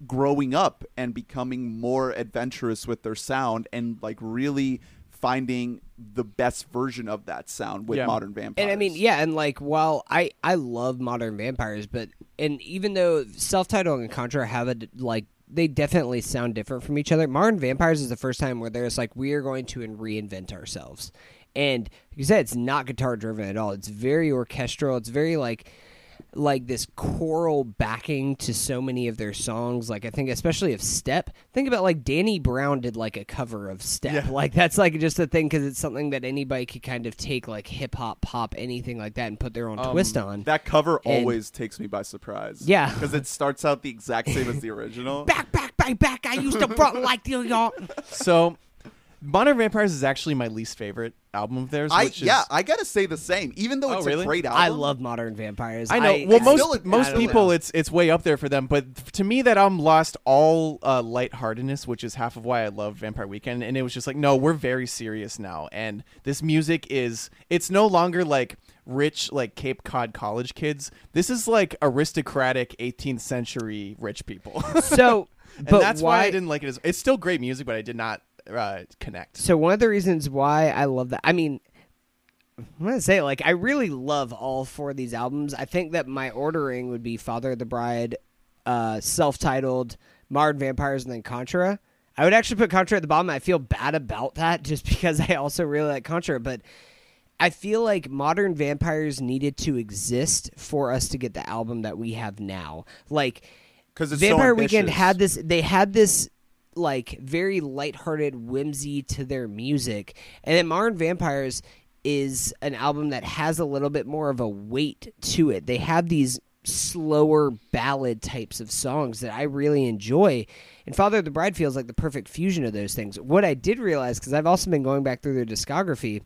growing up and becoming more adventurous with their sound and like really finding the best version of that sound with Yeah. modern vampires. And I mean, yeah, and like, while I I love modern vampires, but and even though self-titled and Contra have a like, they definitely sound different from each other. Modern vampires is the first time where there's like, we are going to reinvent ourselves, and like you said, it's not guitar driven at all. It's very orchestral. It's very like like this choral backing to so many of their songs. Like i think especially of step. Think about like danny brown did like a cover of step. Like that's like just a thing because it's something that anybody could kind of take like hip-hop pop anything like that and put their own um, twist on. that cover And- always takes me by surprise. Yeah. because it starts out the exact same as the original. back back back back. I used to front like the y'all. So, Modern Vampires is actually my least favorite album of theirs. I which is, yeah, I gotta say the same. Even though Oh, it's really? a great album, i love modern vampires I know. I, well, most still a- most people, know. it's it's way up there for them. But to me, that album lost all uh, lightheartedness, which is half of why I love Vampire Weekend. And it was just like, no, we're very serious now, and this music is it's no longer like rich like Cape Cod college kids. This is like aristocratic 18th century rich people. so and but that's why why I didn't like it. As, it's still great music, but I did not uh, connect. So one of the reasons why I love that, I mean, I'm gonna say like I really love all four of these albums. I think that my ordering would be Father of the Bride, uh, self-titled, Modern Vampires, and then Contra. I would actually put Contra at the bottom. I feel bad about that just because I also really like Contra, but I feel like Modern Vampires needed to exist for us to get the album that we have now. Like 'Cause it's so Vampire Weekend had this they had this like very lighthearted whimsy to their music. And then Modern Vampires is an album that has a little bit more of a weight to it. They have these slower ballad types of songs that I really enjoy. And Father of the Bride feels like the perfect fusion of those things. What I did realize, because I've also been going back through their discography,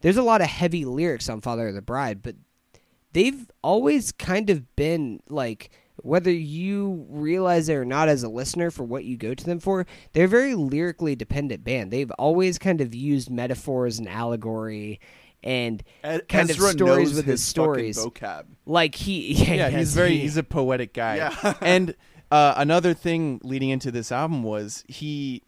there's a lot of heavy lyrics on Father of the Bride, but they've always kind of been like whether you realize it or not as a listener for what you go to them for they're a very lyrically dependent band they've always kind of used metaphors and allegory and Ed- kind Ezra of stories with his his stories vocab. like he yeah, yeah, yes, he's very he- he's a poetic guy. Yeah. and uh, another thing leading into this album was he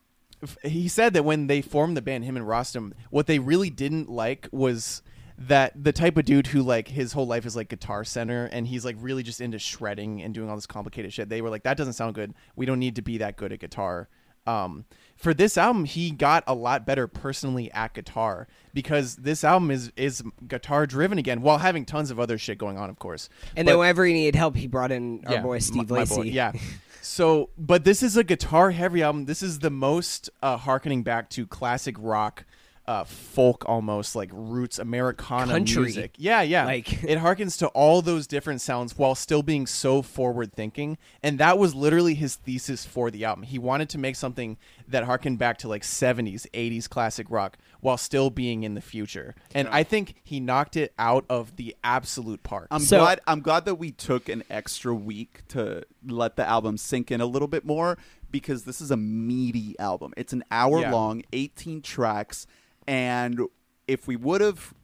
he said that when they formed the band, him and Rostam, what they really didn't like was that the type of dude who like his whole life is like guitar center and he's like really just into shredding and doing all this complicated shit. They were like, that doesn't sound good. We don't need to be that good at guitar. Um, for this album, he got a lot better personally at guitar because this album is is guitar driven again, while having tons of other shit going on, of course. and But- then whenever he needed help he brought in our boy Steve Lacy boy, Yeah. So, but this is a guitar heavy album. This is the most uh, harkening back to classic rock, uh, folk almost like roots Americana Country. music. Yeah, yeah. Like- it harkens to all those different sounds while still being so forward thinking. And that was literally his thesis for the album. He wanted to make something that harkened back to like 70s, 80s classic rock while still being in the future. And I think he knocked it out of the absolute park. I'm So- glad. I'm glad that we took an extra week to let the album sink in a little bit more because this is a meaty album. It's an hour Yeah. long, 18 tracks, and if we would have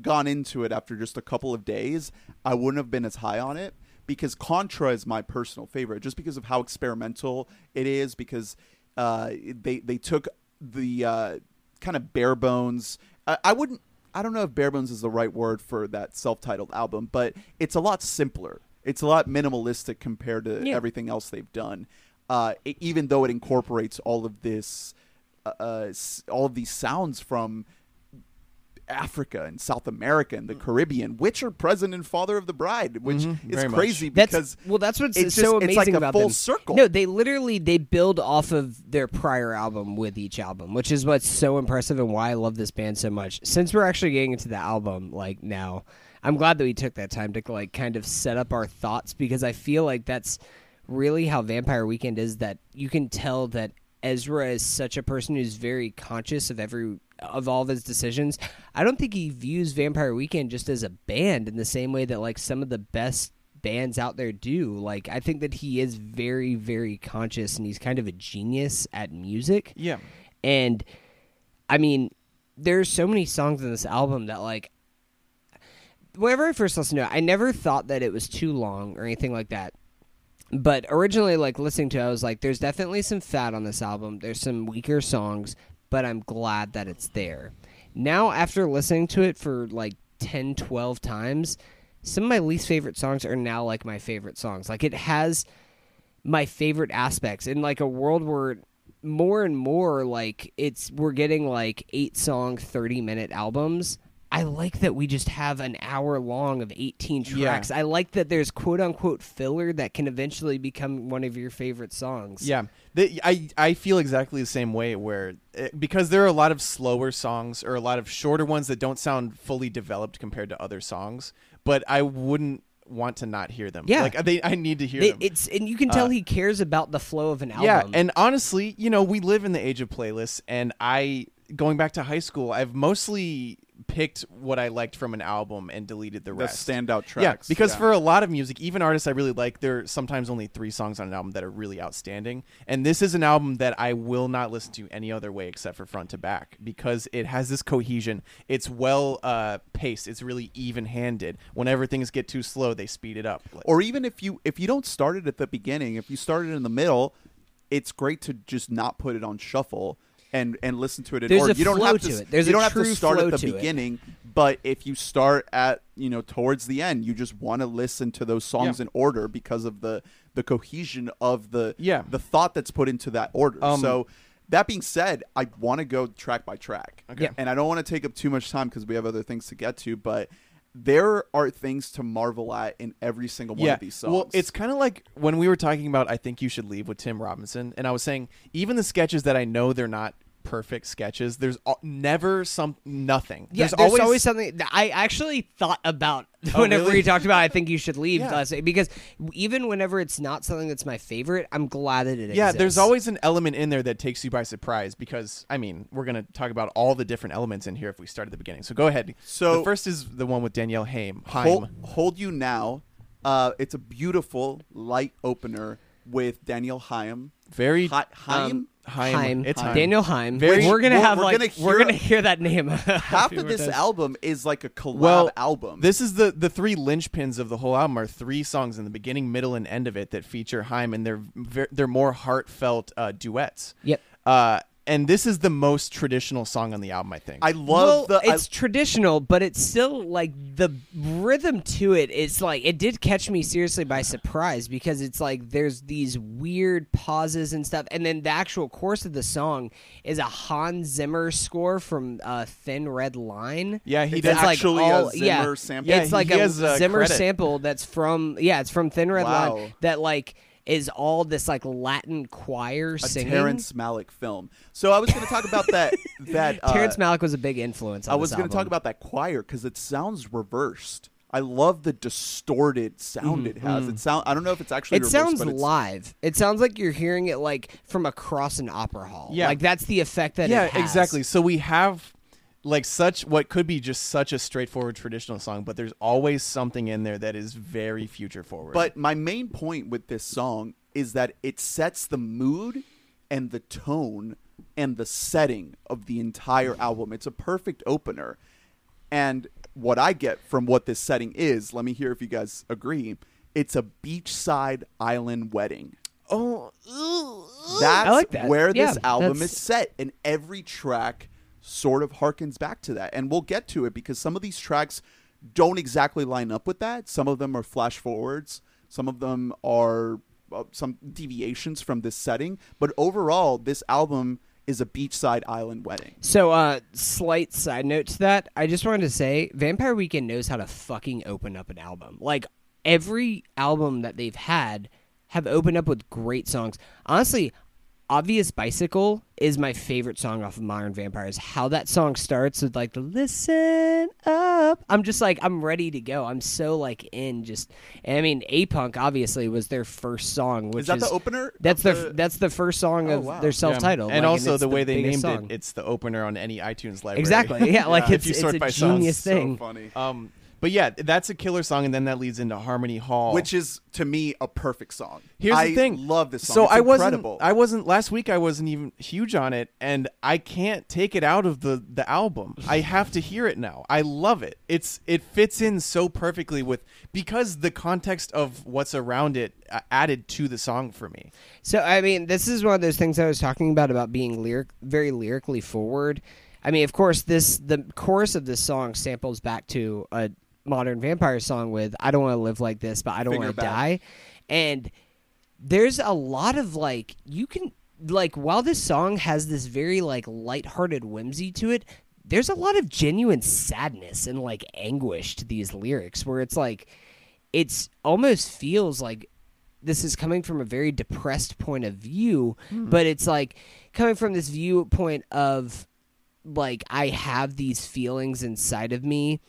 gone into it after just a couple of days, I wouldn't have been as high on it because Contra is my personal favorite, just because of how experimental it is. Because uh, they they took the uh, kind of bare bones. I, I wouldn't. I don't know if bare bones is the right word for that self-titled album, but it's a lot simpler. It's a lot minimalistic compared to Yeah. everything else they've done. Uh, e- even though it incorporates all of this, uh, uh, all of these sounds from Africa and South America and the Caribbean, which are present in Father of the Bride, which Mhm, is very much. crazy That's well, that's what's it's so just- it's amazing like a about full them. circle. No, they literally they build off of their prior album with each album, which is what's so impressive and why I love this band so much. Since we're actually getting into the album, like now, I'm glad that we took that time to like kind of set up our thoughts because I feel like that's really how Vampire Weekend is. That you can tell that Ezra is such a person who's very conscious of every of all of his decisions. I don't think he views Vampire Weekend just as a band in the same way that like some of the best bands out there do. Like I think that he is very very conscious and he's kind of a genius at music. Yeah. And I mean, there's so many songs in this album that like whenever I first listened to it, I never thought that it was too long or anything like that. But originally, like listening to it, I was like, there's definitely some fat on this album. There's some weaker songs, but I'm glad that it's there. Now, after listening to it for like 10, 12 times, some of my least favorite songs are now like my favorite songs. Like it has my favorite aspects in like a world where more and more like it's we're getting like eight song 30 minute albums i like that we just have an hour long of 18 Yeah. tracks i like that there's quote unquote filler that can eventually become one of your favorite songs Yeah, the, I I feel exactly the same way. Where eh, because there are a lot of slower songs or a lot of shorter ones that don't sound fully developed compared to other songs, but I wouldn't want to not hear them. Yeah. like they I need to hear It- them. it's and you can tell Uh, he cares about the flow of an album Yeah, and honestly, you know, we live in the age of playlists, and I going back to high school, I've mostly picked what I liked from an album and deleted the the rest. standout tracks. Yeah, because yeah. for a lot of music, even artists I really like, there are sometimes only three songs on an album that are really outstanding. And this is an album that I will not listen to any other way except for front to back because it has this cohesion. It's well uh, paced. It's really even handed. Whenever things get too slow, they speed it up. Or even if you if you don't start it at the beginning, if you start it in the middle, it's great to just not put it on shuffle and and listen to it in There's order. a you don't flow have to s- it. There's you don't have to start at the to it. beginning, but if you start at you know towards the end, you just want to listen to those songs Yeah. in order because of the the cohesion of the Yeah. the thought that's put into that order. Um, so. That being said, I want to go track by track, Okay. Yeah. and I don't want to take up too much time because we have other things to get to. But there are things to marvel at in every single one yeah. of these songs. Well, it's kind of like when we were talking about I think you should leave with Tim Robinson, and I was saying even the sketches that I know they're not perfect sketches. There's al- never some nothing. Yeah, there's, always, something I actually thought about Oh, whenever really? we talked about. I think you should leave Yeah. last night because even whenever it's not something that's my favorite, I'm glad that it Yeah, exists. there's always an element in there that takes you by surprise because I mean we're gonna talk about all the different elements in here if we start at the beginning. So go ahead. So- the first is the one with Danielle Haim. Hold, Hold You Now. Uh, it's a beautiful light opener with Daniel Haim. Very Hi- Haim? Um, Haim. Haim, It's Haim. Daniel Haim. Very- we're gonna we're- have we're like gonna we're gonna hear that name. a Half of this times. album is like a collab well, album. This is the the three linchpins of the whole album are three songs in the beginning, middle, and end of it that feature Haim, and they're ver- they're more heartfelt uh, duets. Yep. Uh, and this is the most traditional song on the album, I think. I love well, the. I- it's traditional, but it's still like the rhythm to it. It's like it did catch me seriously by surprise because it's like there's these weird pauses and stuff, and then the actual course of the song is a Hans Zimmer score from uh, Thin Red Line. yeah, he does. Like actually a all- Zimmer yeah, sample? Yeah, it's he- like he a has, Zimmer credit. sample that's from yeah, it's from Thin Red Wow. Line that like is all this like Latin choir a singing. Terrence Malick film. So I was going to talk about that. that uh, Terrence Malick was a big influence. On I was going to talk about that choir because it sounds reversed. I love the distorted sound it has. It sound. I don't know if it's actually. It reversed, sounds live. It sounds like you're hearing it like from across an opera hall. Yeah. like that's the effect that yeah, it has. exactly. So we have like such what could be just such a straightforward traditional song, but there's always something in there that is very future forward. But my main point with this song is that it sets the mood and the tone and the setting of the entire album. It's a perfect opener. And what I get from what this setting is, let me hear if you guys agree. It's a beachside island wedding. Oh, That's I like that. where Yeah, this album that's- is set, and every track sort of harkens back to that. And we'll get to it because some of these tracks don't exactly line up with that. Some of them are flash forwards. Some of them are uh, some deviations from this setting. But overall, this album is a beachside island wedding. So, uh, slight side note to that. I just wanted to say, Vampire Weekend knows how to fucking open up an album. Like every album that they've had have opened up with great songs. Honestly, Obvious Bicycle is my favorite song off of Modern Vampires. How that song starts with like listen up. I'm just like I'm ready to go. I'm so like in just. And I mean, A Punk obviously was their first song, which Is that the opener? That's of the, that's the first song Oh, of wow. their Yeah. self-titled, and like, also it's the way they named song. it, it's the opener on any iTunes library. Exactly. Yeah, like if it's, you it's sort a by songs. genius so thing. funny. Um, but yeah, that's a killer song, and then that leads into Harmony Hall, Which is to me a perfect song. Here's I the thing. Love this song. So It's I wasn't. incredible. I wasn't last week. I wasn't even huge on it, and I can't take it out of the the album. I have to hear it now. I love it. It's it fits in so perfectly with because the context of what's around it uh, added to the song for me. So I mean, this is one of those things I was talking about about being lyric, very lyrically forward. I mean, of course, this the chorus of this song samples back to a modern vampire song with "I don't want to live like this, but I don't want to die," and there's a lot of like you can like while this song has this very like lighthearted whimsy to it there's a lot of genuine sadness and like anguish to these lyrics where it's like it's almost feels like this is coming from a very depressed point of view mm-hmm. but it's like coming from this viewpoint of like I have these feelings inside of me,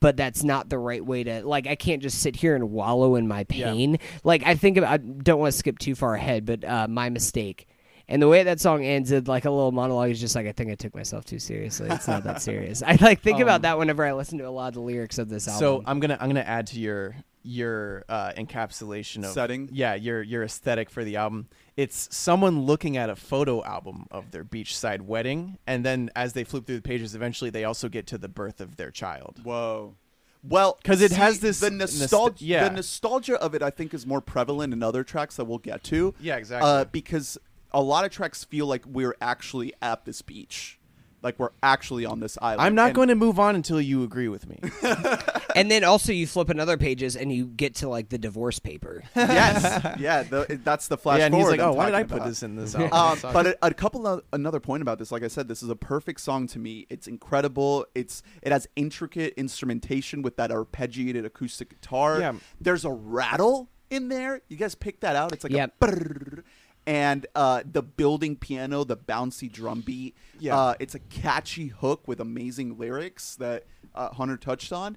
but that's not the right way to like I can't just sit here and wallow in my pain. Like I think about I don't want to skip too far ahead, but uh my mistake. And the way that song ends, it like a little monologue is just like I think I took myself too seriously. It's not that serious. I like think about that whenever I listen to a lot of the lyrics of this album. So I'm gonna I'm gonna add to your your uh, encapsulation of Setting? Yeah, your your aesthetic for the album. It's someone looking at a photo album of their beachside wedding, and then as they flip through the pages, eventually they also get to the birth of their child. Whoa. Well, because it see, has this the nost- nostalgia. yeah. The nostalgia of it, I think, is more prevalent in other tracks that we'll get to. Yeah, exactly. Uh, because a lot of tracks feel like we're actually at this beach, like we're actually on this island. I'm not And- going to move on until you agree with me. and then also you flip another pages and you get to like the divorce paper. yes, yeah, the, that's the flash yeah, and he's forward like, I'm "Oh, why did I put about." this in this album?" Um, but a, a couple of another point about this, like I said, this is a perfect song to me. It's incredible. It's it has intricate instrumentation with that arpeggiated acoustic guitar. Yeah. There's a rattle in there. You guys pick that out. It's like Yep. a brrrr. And uh, the building piano, the bouncy drum beat. Yeah. Uh, it's a catchy hook with amazing lyrics that uh, Hunter touched on,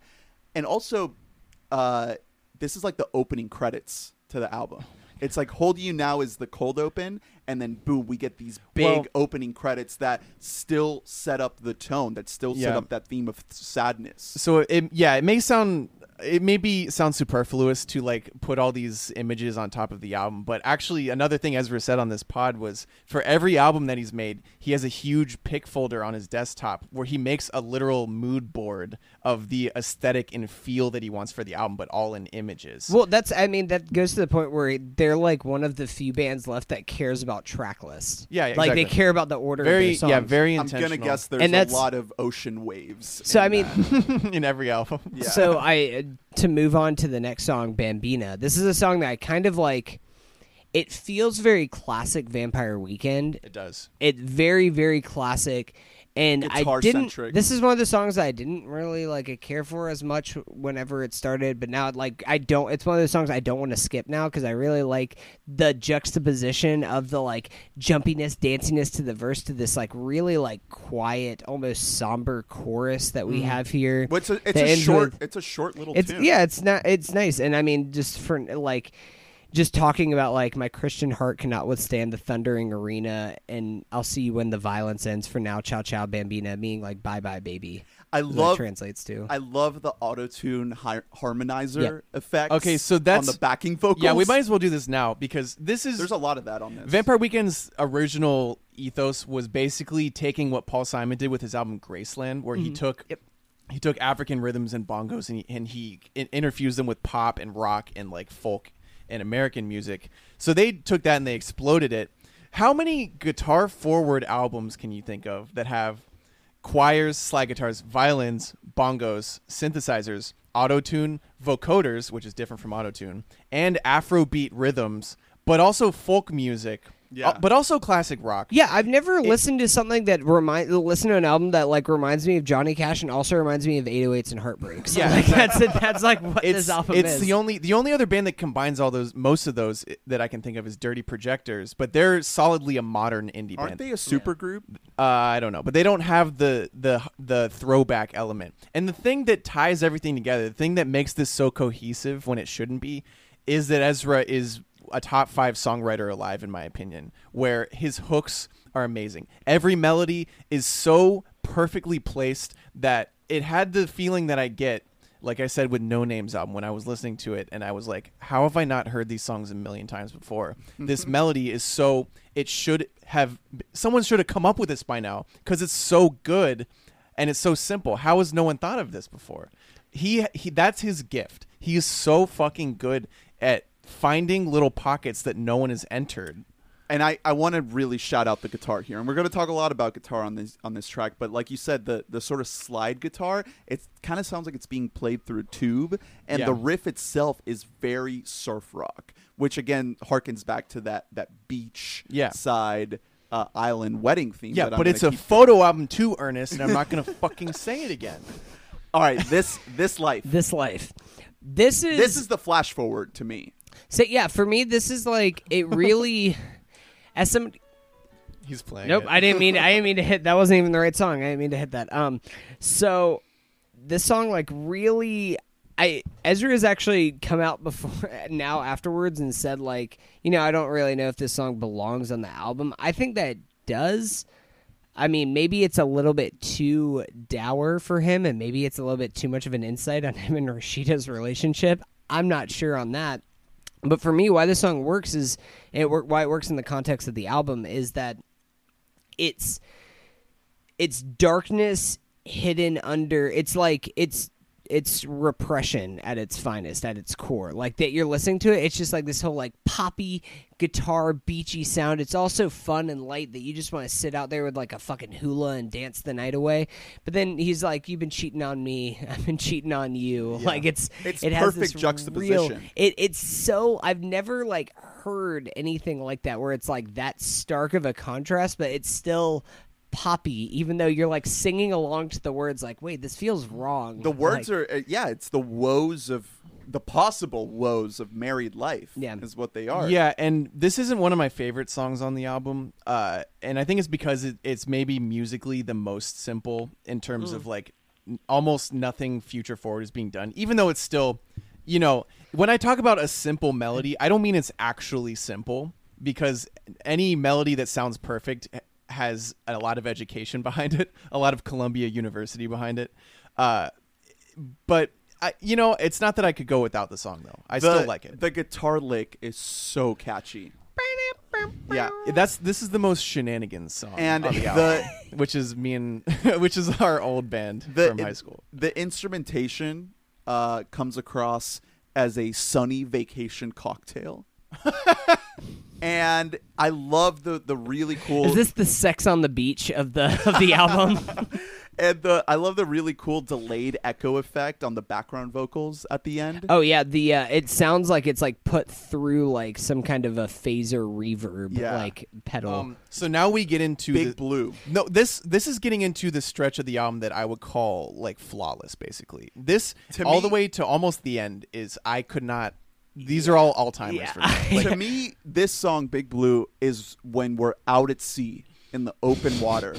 and also, uh, this is like the opening credits to the album. It's like "Hold You Now" is the cold open, and then boom, we get these big Well- opening credits that still set up the tone, that still set Yeah. up that theme of sadness. so it yeah it may sound it may be sound superfluous to like put all these images on top of the album but actually another thing ezra said on this pod was for every album that he's made he has a huge pick folder on his desktop where he makes a literal mood board of the aesthetic and feel that he wants for the album but all in images Well, that's I mean that goes to the point where they're like one of the few bands left that cares about track list. Yeah, like they care about the order. very of their yeah songs. very I'm gonna guess there's And a lot of ocean waves. So in I mean, in every album Yeah. so I uh, to move on to the next song, Bambina. This is a song that I kind of like. It feels very classic Vampire Weekend. it does It very very classic, and I didn't. This is one of the songs that I didn't really like uh, care for as much whenever it started, but now like I don't. It's one of those songs I don't want to skip now because I really like the juxtaposition of the like jumpiness, danciness to the verse to this like really like quiet, almost somber chorus that we mm-hmm. have here. Well, it's a, it's a short. with- it's a short little it's tune. yeah, it's not. It's nice, and I mean, just for like, just talking about like my Christian heart cannot withstand the thundering arena, and I'll see you when the violence ends. For now, ciao ciao bambina, meaning like bye bye baby. I is what love. translates to. I love the auto tune hi- harmonizer Yep. effect. Okay, so that's- on the backing vocals. yeah we might as well do this now because this is There's a lot of that on this. Vampire Weekend's original ethos was basically taking what Paul Simon did with his album Graceland, where he mm-hmm. took he took African rhythms and bongos and he, and he in- interfused them with pop and rock and like folk and American music. So they took that and they exploded it. How many guitar forward albums can you think of that have choirs, slide guitars, violins, bongos, synthesizers, auto-tune, vocoders, which is different from auto-tune, and Afrobeat rhythms, but also folk music, Yeah. uh, but also classic rock. Yeah, I've never listened to something that remind listen to an album that like reminds me of Johnny Cash and also reminds me of 808s and Heartbreaks. Yeah. like that's it. That's like what it's this album it's is. the only the only other band that combines all those most of those that I can think of is Dirty Projectors, but they're solidly a modern indie band. Aren't they a super group? Uh, I don't know, but they don't have the the the throwback element. And the thing that ties everything together, the thing that makes this so cohesive when it shouldn't be, is that Ezra is a top five songwriter alive, in my opinion. Where his hooks are amazing. Every melody is so perfectly placed that it had the feeling that I get. Like I said with Noname's album, when I was listening to it, and I was like, "How have I not heard these songs a million times before?" this melody is so it should have someone should have come up with this by now because it's so good and it's so simple. How has no one thought of this before? He he that's his gift. He is so fucking good at finding little pockets that no one has entered. and I, I want to really shout out the guitar here, and we're going to talk a lot about guitar on this on this track. But like you said, the the sort of slide guitar, it kind of sounds like it's being played through a tube, and Yeah. the riff itself is very surf rock, which again harkens back to that that beach Yeah. side uh, island wedding theme. Yeah, that I'm but it's a keep- photo album too, Ernest, and I'm not gonna fucking say it again. All right, this this life. this life. This is this is the flash forward to me. So yeah. For me, this is like it really. As some He's playing. Nope, it. I didn't mean I didn't mean to hit that wasn't even the right song. I didn't mean to hit that. Um so this song like really I Ezra has actually come out before now afterwards and said like, you know, I don't really know if this song belongs on the album. I think that does. I mean, maybe it's a little bit too dour for him and maybe it's a little bit too much of an insight on him and Rashida's relationship. I'm not sure on that. But for me, why this song works is it work why it works in the context of the album is that it's it's darkness hidden under it's like it's it's repression at its finest at its core. Like that you're listening to it it's just like this whole like poppy guitar beachy sound. It's also fun and light that you just want to sit out there with like a fucking hula and dance the night away. But then he's like you've been cheating on me. I've been cheating on you. Like it's It's it has perfect this juxtaposition. real- it, it's so I've never like heard anything like that where it's like that stark of a contrast, but it's still poppy, even though you're like singing along to the words. Like, wait, this feels wrong. The words Like, are uh, yeah, it's the woes of the possible woes of married life. Yeah. is what they are. Yeah, and this isn't one of my favorite songs on the album, uh, and I think it's because it, it's maybe musically the most simple in terms of like almost nothing future forward is being done, even though it's still, you know, when I talk about a simple melody, I don't mean it's actually simple because any melody that sounds perfect h- has a lot of education behind it, a lot of Columbia University behind it. Uh, but I, you know, it's not that I could go without the song though. I the, still like it. The guitar lick is so catchy. Yeah, That's this is the most shenanigans song And the, the- which is me and which is our old band the from high school. The instrumentation uh, comes across as a sunny vacation cocktail. And I love the the really cool Is this the sex on the beach of the of the album? and the I love the really cool delayed echo effect on the background vocals at the end. oh yeah, the uh, it sounds like it's like put through like some kind of a phaser reverb Yeah. like pedal. Um, so now we get into Big the, Blue. No, this this is getting into the stretch of the album that I would call like flawless. Basically, this To all me- the way to almost the end is I could not. These are all all timers Yeah. for me. to me, this song "Big Blue" is when we're out at sea in the open water,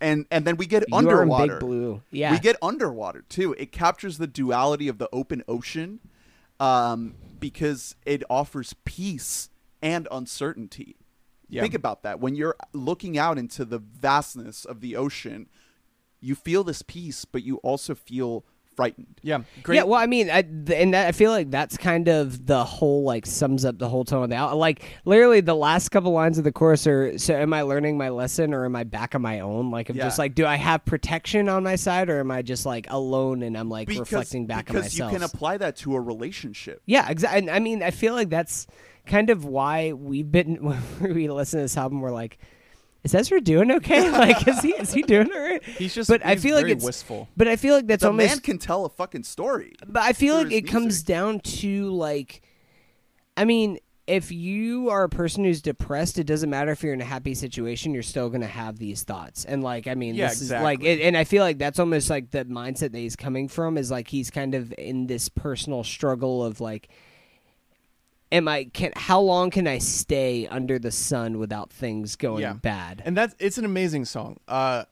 and and then we get You are underwater. Big Blue. Yeah. we get underwater too. It captures the duality of the open ocean, um, because it offers peace and uncertainty. Yeah. Think about that. When you're looking out into the vastness of the ocean, you feel this peace, but you also feel frightened. Yeah, great. Yeah, well, I mean, I, and that, I feel like that's kind of the whole like sums up the whole tone of the album. Like literally, the last couple lines of the chorus are: "So, am I learning my lesson, or am I back on my own? Like, I'm Yeah. just like, do I have protection on my side, or am I just like alone and I'm like Because, reflecting back on because myself? you can apply that to a relationship. yeah, exactly. I mean, I feel like that's kind of why we've been when we listen to this album. We're like. Is Ezra doing okay? Like, is he is he doing all right? He's just- But I he's feel like it's wistful. But I feel like that's The almost man can tell a fucking story. but I feel like it comes down to like, I mean, if you are a person who's depressed, it doesn't matter if you're in a happy situation, you're still gonna have these thoughts. And like, I mean, Yeah, this is like, exactly. it, and I feel like that's almost like the mindset that he's coming from is like he's kind of in this personal struggle of like. Am I can how long can I stay under the sun without things going Yeah. bad? and that's it's an amazing song. Uh,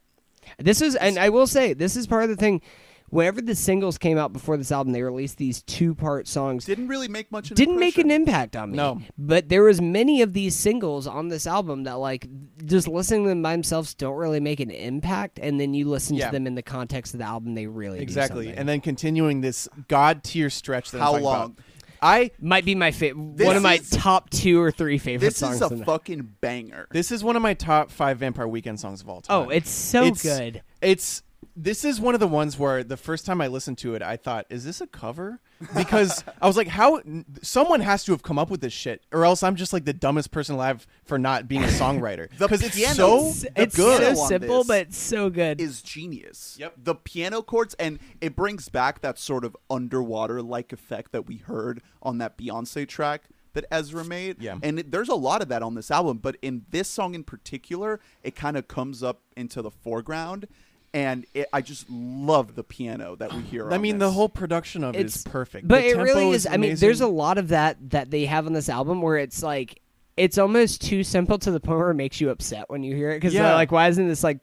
This is, and I will say, this is part of the thing. Whenever the singles came out before this album, they released these two-part songs. Didn't really make much. An Didn't make an impact on me. No. but there was many of these singles on this album that, like, just listening to them by themselves don't really make an impact. And then you listen Yeah. to them in the context of the album, they really exactly, something. and then continuing this god tier stretch. That I'm How long? About. I might be my favorite, This one of my is- top two or three favorite This songs. is a in the- fucking banger. this is one of my top five Vampire Weekend songs of all time. oh, it's so It's- good. It's this is one of the ones where the first time I listened to it, I thought, "Is this a cover?" Because I was like, "How? Someone has to have come up with this shit, or else I'm just like the dumbest person alive for not being a songwriter." Because it's piano- so It's, good. so simple, but so good. is genius. Yep. The piano chords and it brings back that sort of underwater like effect that we heard on that Beyonce track that Ezra made. Yeah. And it, there's a lot of that on this album, but in this song in particular, it kind of comes up into the foreground and it, I just love the piano that we hear. I mean, this. the whole production of it's, it is perfect, but the it really is. is I mean, there's a lot of that that they have on this album where it's like it's almost too simple to the point where it makes you upset when you hear it because yeah. like why isn't this like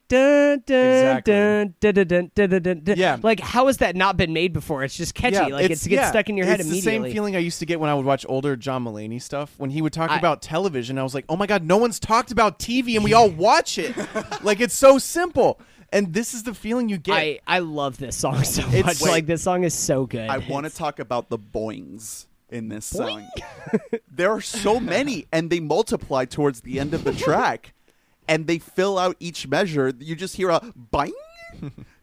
yeah. Like how has that not been made before? It's just catchy. Yeah, like it gets yeah, stuck in your head immediately the same feeling I used to get when I would watch older John Mulaney stuff. When he would talk I, about television I was like oh my god no one's talked about TV and we all watch it. Like it's so simple. And this is the feeling you get. I I love this song so It's- much. Wait. like this song is so good. I want to talk about the boings in this song. there are so many, and they multiply towards the end of the track, and they fill out each measure. You just hear a bang.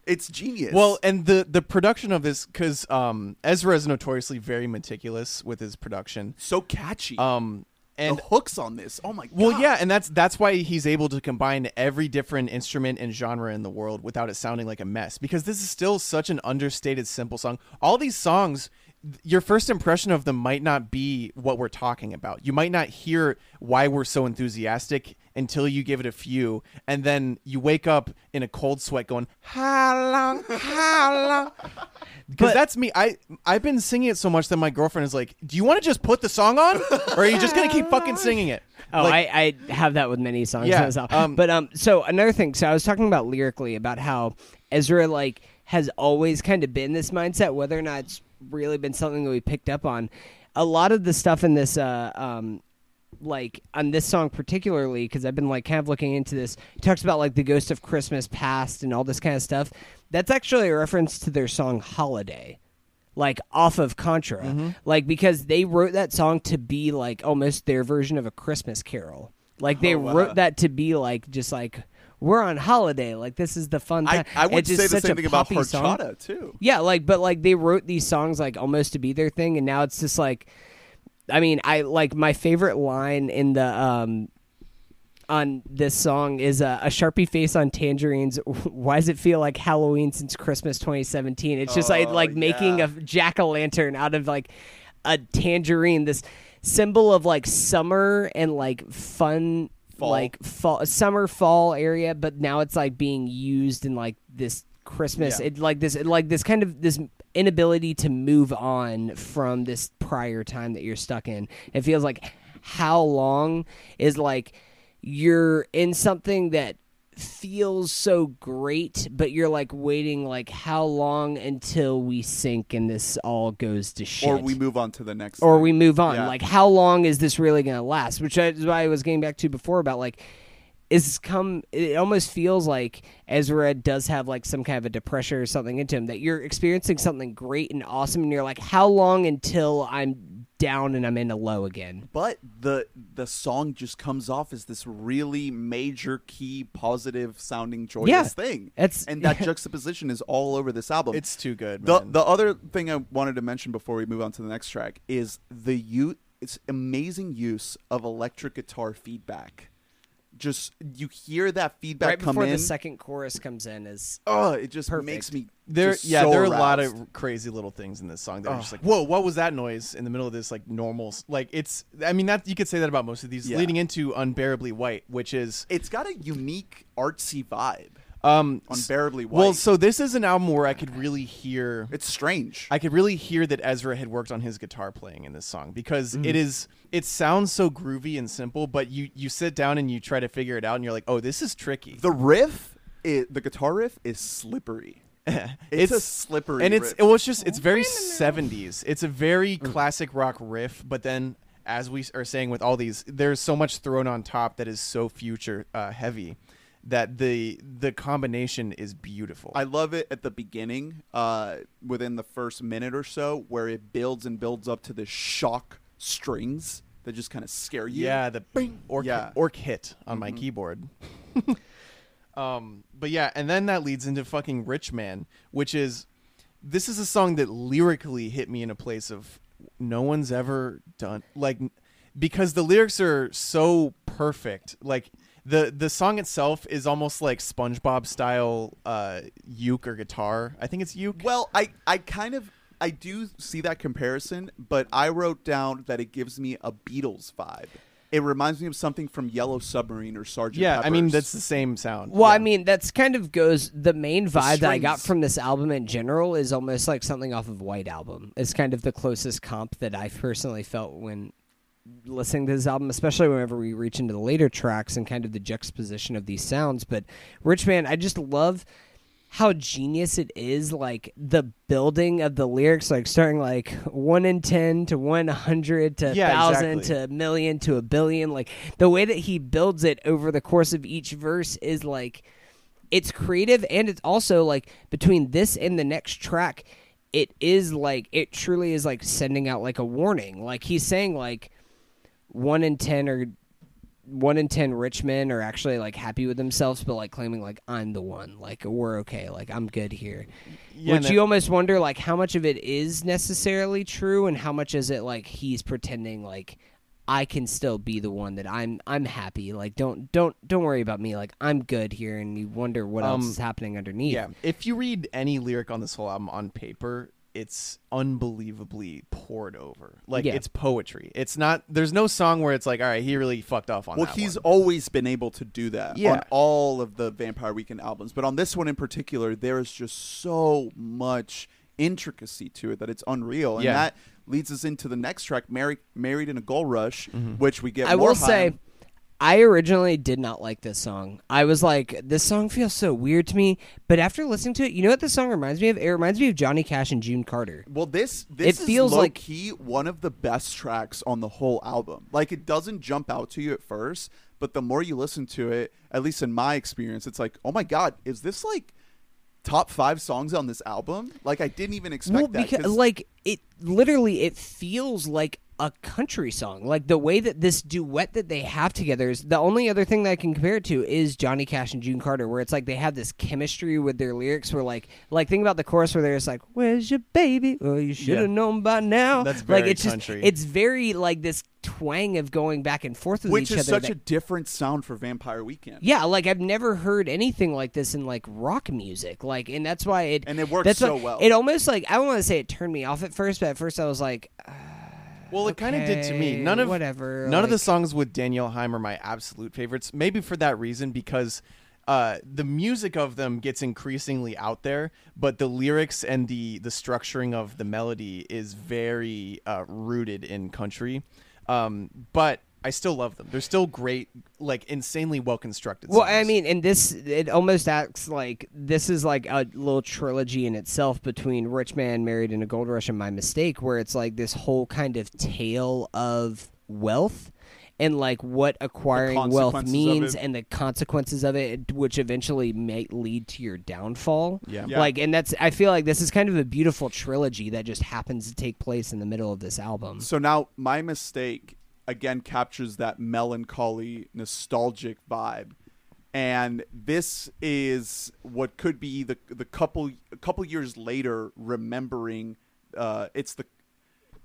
It's genius. well, and the the production of this because um, Ezra is notoriously very meticulous with his production. so catchy. Um, and the hooks on this. Oh my god. Well, yeah, and that's that's why he's able to combine every different instrument and genre in the world without it sounding like a mess. Because this is still such an understated, simple song. All these songs, your first impression of them might not be what we're talking about. You might not hear why we're so enthusiastic until you give it a few, and then you wake up in a cold sweat, going, "How long? How long?" Because that's me. I I've been singing it so much that my girlfriend is like, "Do you want to just put the song on, or are you just gonna keep fucking singing it?" Oh, Like- I, I have that with many songs. Yeah, well. um, but um, so another thing. So I was talking about lyrically about how Ezra like has always kind of been this mindset, whether or not it's really been something that we picked up on. A lot of the stuff in this, uh, um, like on this song particularly, because I've been like kind of looking into this. He talks about like the ghost of Christmas past and all this kind of stuff. That's actually a reference to their song "Holiday." like off of Contra, Mm-hmm. like because they wrote that song to be like almost their version of a Christmas carol. Like they Oh, wow. wrote that to be like just like we're on holiday, like this is the fun I, time. I would just say the same thing about poppy song. too. Yeah, like but like they wrote these songs like almost to be their thing, and now it's just like, I mean, I like my favorite line in the um on this song is uh, a sharpie face on tangerines. Why does it feel like Halloween since Christmas 2017? It's just like Oh, like making yeah. a jack o' lantern out of like a tangerine. This symbol of like summer and like fun. Fall. Like fall, summer, fall area, but now it's like being used in like this Christmas, Yeah. it, like this, like this kind of this inability to move on from this prior time that you're stuck in. It feels like how long is like you're in something that feels so great, but you're like waiting like how long until we sink and this all goes to shit Or we move on to the next. or thing. we move on. Yeah. Like, how long is this really going to last? Which is why I was getting back to before about like is come it almost feels like Ezra does have like some kind of a depression or something into him that you're experiencing something great and awesome and you're like how long until I'm down and I'm in a low again. but the the song just comes off as this really major key positive sounding joyous Yeah. thing It's- and that juxtaposition is all over this album It's too good. the man. the other thing i wanted to mention before we move on to the next track is the u it's amazing use of electric guitar feedback just you hear that feedback right come before in the second chorus comes in is oh it just Perfect. makes me there, just yeah, so there are a lot of crazy little things in this song that are Oh. just like, whoa, what was that noise in the middle of this like normal? Like it's, I mean, that you could say that about most of these, Yeah. leading into unbearably white, which is it's got a unique artsy vibe um unbearably white Well, so this is an album where I could really hear it's strange I could really hear that Ezra had worked on his guitar playing in this song because Mm-hmm. it is it sounds so groovy and simple, but you you sit down and you try to figure it out and you're like, "Oh, this is tricky." the riff i the guitar riff is slippery it's, a slippery and it's riff. well, it's just it's very 70s. It's a very classic rock riff, but then as we are saying with all these, there's so much thrown on top that is so future uh, heavy that the the combination is beautiful. I love it at the beginning, uh, within the first minute or so, where it builds and builds up to the shock strings that just kind of scare you. Yeah, the orc, Yeah. orc hit on my keyboard. um, but yeah, and then that leads into fucking Rich Man, which is this is a song that lyrically hit me in a place of no one's ever done like because the lyrics are so perfect. Like the the song itself is almost like SpongeBob style uh uke or guitar. I think it's uke. Well, I, I kind of I do see that comparison, but I wrote down that it gives me a Beatles vibe. It reminds me of something from Yellow Submarine or Sergeant yeah, I mean that's the same sound. Well, Yeah. I mean, that's kind of goes. The main vibe that I got from this album in general is almost like something off of White Album. It's kind of the closest comp that I've personally felt when listening to this album, especially whenever we reach into the later tracks and kind of the juxtaposition of these sounds. But Rich Man, I just love how genius it is like the building of the lyrics like starting like 1 in 10 to 100 to Yeah, 1000 exactly. to a million to a billion like the way that he builds it over the course of each verse is like it's creative and it's also like between this and the next track it is like it truly is like sending out like a warning like he's saying like 1 in 10 or one in ten rich men are actually like happy with themselves, but like claiming like I'm the one, like we're okay, like I'm good here. Yeah, Which and you almost wonder like how much of it is necessarily true, and how much is it like he's pretending like I can still be the one that I'm I'm happy. Like don't don't don't worry about me. Like I'm good here, and you wonder what else Um, is happening underneath. Yeah, if you read any lyric on this whole album on paper, it's unbelievably poured over. Like Yeah. it's poetry. It's not. There's no song where it's like, all right, he really fucked off on Well, that he's one. always been able to do that Yeah. on all of the Vampire Weekend albums, but on this one in particular, there is just so much intricacy to it that it's unreal, and Yeah. that leads us into the next track, "Married Married in a Gold Rush," mm-hmm. which we get. I more will high say, on. I originally did not like this song. I was like, this song feels so weird to me. But after listening to it, you know what this song reminds me of? It reminds me of Johnny Cash and June Carter. Well, this this It feels is like- key one of the best tracks on the whole album. Like it doesn't jump out to you at first, but the more you listen to it, at least in my experience, it's like, oh my god, is this like top five songs on this album? Like I didn't even expect well, that. because like it literally, it feels like a country song. Like the way that this duet that they have together is the only other thing that I can compare it to is Johnny Cash and June Carter, where it's like they have this chemistry with their lyrics. Where like, like think about the chorus where they're just like, "Where's your baby? Well, you should have Yeah. known by now." That's like very it's just country. it's very like this twang of going back and forth with which each is such that- a different sound for Vampire Weekend. yeah, like I've never heard anything like this in like rock music. Like, and that's why it And it works so why- well. It almost like I don't want to say it turned me off at first, but at first I was like, ah. Well, it kind of did to me. None of whatever, None of the songs with Danielle Haim are my absolute favorites. Maybe for that reason, because uh, the music of them gets increasingly out there, but the lyrics and the the structuring of the melody is very uh, rooted in country. Um, but I still love them. They're still great, like insanely well constructed. Well, I mean, and this it almost acts like this is like a little trilogy in itself between Rich Man, Married in a Gold Rush, and My Mistake, where it's like this whole kind of tale of wealth. and like what acquiring wealth means and the consequences of it, which eventually may lead to your downfall. Yeah. Yeah. Like, and that's I feel like this is kind of a beautiful trilogy that just happens to take place in the middle of this album. So now my mistake again captures that melancholy, nostalgic vibe. And this is what could be the the couple a couple years later remembering uh it's the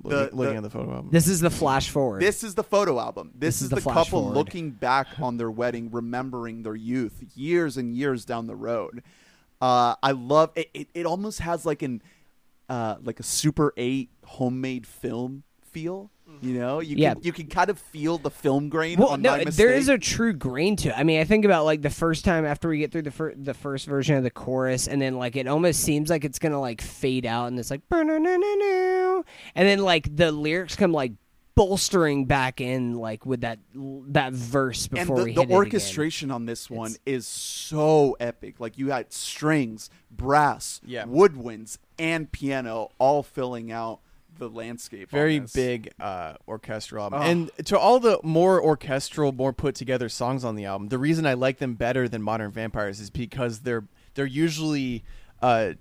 the, looking, looking the- at the photo album. This is the flash forward. This is the photo album. This, This is, is the the, couple forward. looking back on their wedding, remembering their youth, years and years down the road. Uh, I love it, it. It almost has like an uh, like a Super Eight homemade film feel. You know, you Yeah. can you can kind of feel the film grain well, on no, my there is a true grain to it. I mean, I think about like the first time after we get through the fir- the first version of the chorus, and then like it almost seems like it's gonna like fade out, and it's like and then like the lyrics come like bolstering back in like with that that verse and before the, we the hit it again. orchestration on this one It's- is so epic. Like you had strings, brass, Yeah. woodwinds, and piano all filling out the landscape. very big uh, orchestral album. Oh. And to all the more orchestral, more put together songs on the album, the reason I like them better than Modern Vampires is because they're they're usually uh,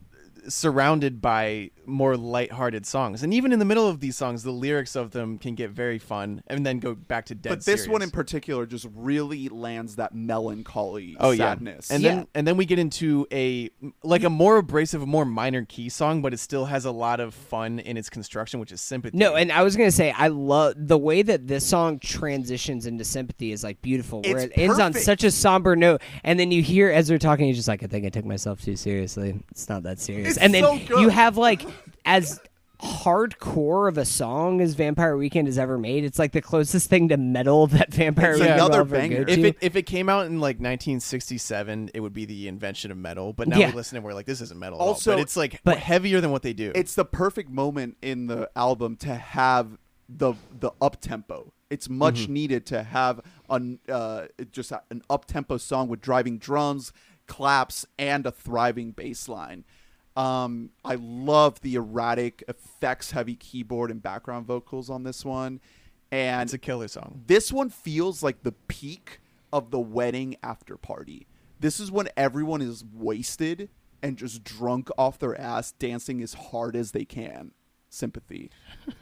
surrounded by more lighthearted songs. And even in the middle of these songs, the lyrics of them can get very fun and then go back to dead But this one in particular just really lands that melancholy Oh sadness. yeah, and Yeah. then and then we get into a like a more abrasive, more minor key song, but it still has a lot of fun in its construction, which is sympathy. No, and I was gonna say I love the way that this song transitions into sympathy is like beautiful, where It's it ends on such a somber note, and then you hear as they're talking, he's just like, "I think I took myself too seriously. It's not that serious." It's and then so good. you have like as hardcore of a song as Vampire Weekend has ever made. It's like the closest thing to metal that Vampire It's Weekend another ever banger. go if to. it if it came out in like 1967, it would be the invention of metal. But now Yeah. we listen and we're like, this isn't metal. Also- at all. but it's like But- heavier than what they do. it's the perfect moment in the album to have the the up tempo. It's much Mm-hmm. needed to have an uh, just an up tempo song with driving drums, claps, and a thriving bass line. Um, I love the erratic, effects heavy keyboard and background vocals on this one, and it's a killer song. this one feels like the peak of the wedding after party. This is when everyone is wasted and just drunk off their ass, dancing as hard as they can. Sympathy.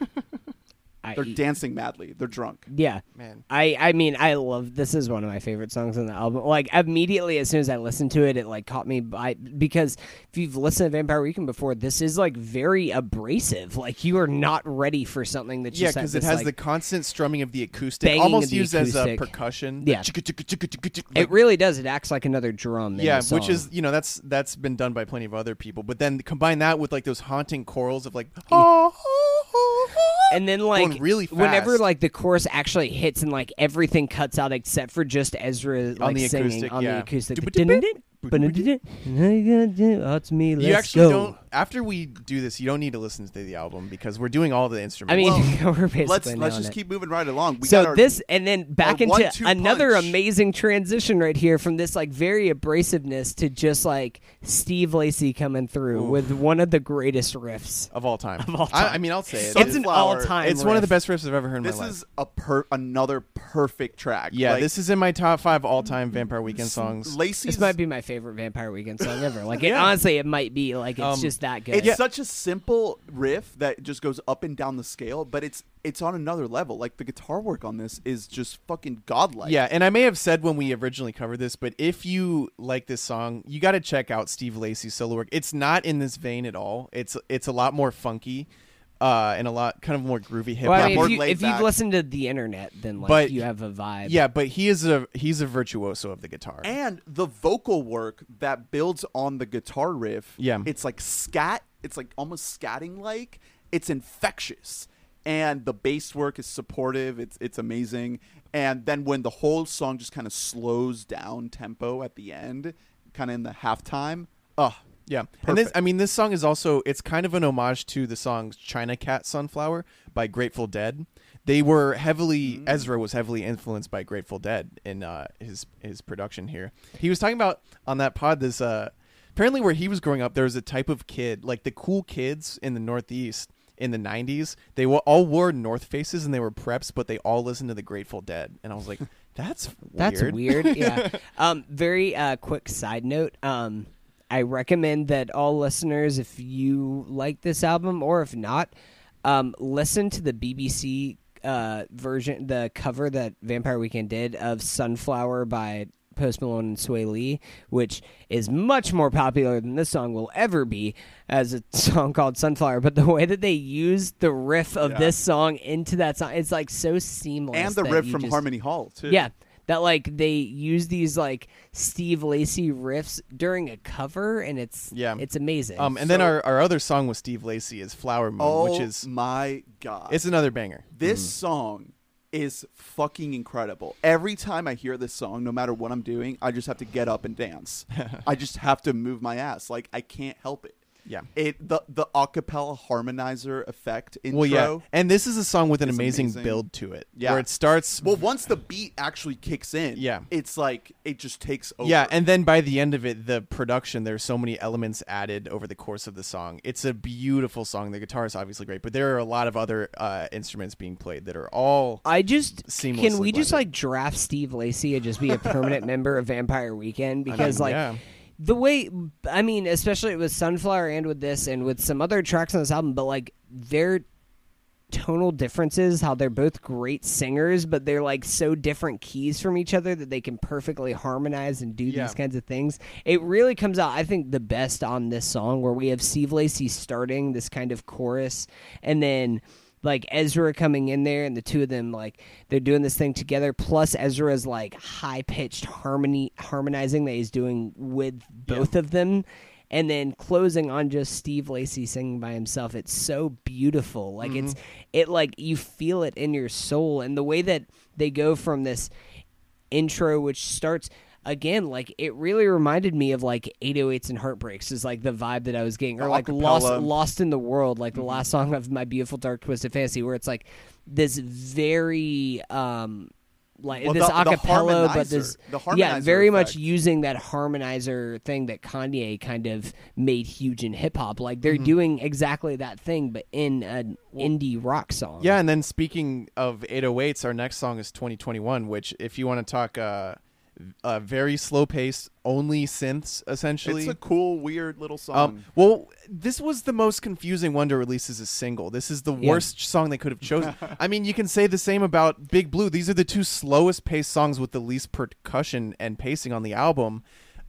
I- They're dancing madly. They're drunk. Yeah, Man. I I mean I love this is one of my favorite songs on the album. Like immediately as soon as I listened to it, it like caught me by because if you've listened to Vampire Weekend before, this is like very abrasive. Like you are not ready for something that's Yeah, just because it has like, the constant strumming of the acoustic, banging almost the used as a percussion. Yeah. Like- it really does. It acts like another drum. yeah, the which song. is you know that's that's been done by plenty of other people. But then combine that with like those haunting chorals of like oh, and then like really whenever like the chorus actually hits and like everything cuts out except for just Ezra like the singing acoustic, on yeah. the acoustic. Du-ba-du-bit. Out to me, let's you actually go. don't. After we do this, you don't need to listen to the album because we're doing all the instruments. I mean, Well, we're basically Let's let's just it. keep moving right along. We so got our, this and then back into one-two another punch. amazing transition right here from this like very abrasiveness to just like Steve Lacy coming through with one of the greatest riffs. of all time. Of all I, I mean, I'll say it. It's an all-time. It's one of the best riffs I've ever heard in this my life. This is a per another perfect track. yeah, Like, this is in my top five all-time Vampire Weekend songs. Lacy's This might be my favorite Vampire Weekend song ever. Like, it, Yeah. honestly, it might be like it's Um, just that good. It's such a simple riff that just goes up and down the scale, but it's it's on another level. Like the guitar work on this is just fucking godlike. Yeah, and I may have said when we originally covered this, but if you like this song, you got to check out Steve Lacy's solo work. It's not in this vein at all. It's it's a lot more funky, uh, and a lot kind of more groovy hip well, hop. I mean, more if, you, laid if you've listened to the internet, then like But- you have a vibe. yeah, but he is a he's a virtuoso of the guitar. and the vocal work that builds on the guitar riff. Yeah. it's like scat. It's like almost scatting like. It's infectious, and the bass work is supportive. It's it's amazing. And then when the whole song just kind of slows down tempo at the end, kind of in the halftime. Oh, Yeah, and this I mean this song is also it's kind of an homage to the song China Cat Sunflower by Grateful Dead. They were heavily Mm. Ezra was heavily influenced by Grateful Dead in uh, his his production here. He was talking about on that pod this uh apparently where he was growing up there was a type of kid like the cool kids in the Northeast in the 90s. They wa- all wore North Faces and they were preps, but they all listened to the Grateful Dead. And I was like, that's weird. That's weird. yeah. Um, very uh, quick side note. Um, I recommend that all listeners, if you like this album or if not, um, listen to the BBC uh, version, the cover that Vampire Weekend did of "Sunflower" by Post Malone and Swae Lee, which is much more popular than this song will ever be as a song called Sunflower. But the way that they use the riff of Yeah. this song into that song, it's like so seamless. and the riff from just- Harmony Hall too. yeah, that like they use these like Steve Lacy riffs during a cover, and it's Yeah. it's amazing. Um, and then our, our other song with Steve Lacy is Flower Moon, Oh which is my god! it's another banger. This song is fucking incredible. Every time I hear this song, no matter what I'm doing, I just have to get up and dance. I just have to move my ass. Like I can't help it. Yeah. It the the acapella harmonizer effect intro. Well, yeah, and this is a song with an is amazing, amazing. build to it. Yeah. where it starts. Well, once the beat actually kicks in, Yeah. it's like it just takes over. yeah, and then by the end of it, the production there's so many elements added over the course of the song. It's a beautiful song. The guitar is obviously great, but there are a lot of other uh, instruments being played that are all. I just seamlessly can we just blended. like draft Steve Lacy and just be a permanent member of Vampire Weekend because like yeah. The way I mean, especially with Sunflower and with this and with some other tracks on this album, but like their tonal differences, how they're both great singers, but they're like so different keys from each other that they can perfectly harmonize and do Yeah. these kinds of things. It really comes out, I think, the best on this song where we have Steve Lacy starting this kind of chorus and then like Ezra coming in there and the two of them like they're doing this thing together. Plus Ezra's like high pitched harmony harmonizing that he's doing with both of them. And then closing on just Steve Lacy singing by himself. It's so beautiful. Like it's mm-hmm. it like you feel it in your soul. And the way that they go from this intro which starts again like it really reminded me of like 808s and heartbreaks is like the vibe that i was getting or like lost acapella. lost in the world like the Mm-hmm. last song of my beautiful dark twisted fantasy where it's like this very um like Well, this the- the acapella but this the yeah very much using that harmonizer thing that kanye kind of made huge in hip-hop like they're Mm-hmm. doing exactly that thing but in an indie rock song Yeah, and then speaking of 808s, our next song is 2021, which if you want to talk uh, uh very slow paced, only synths essentially. it's a cool, weird little song. Um, well, this was the most confusing one to release as a single. This is the Yeah. worst song they could have chosen. I mean, you can say the same about Big Blue. These are the two slowest paced songs with the least percussion and pacing on the album.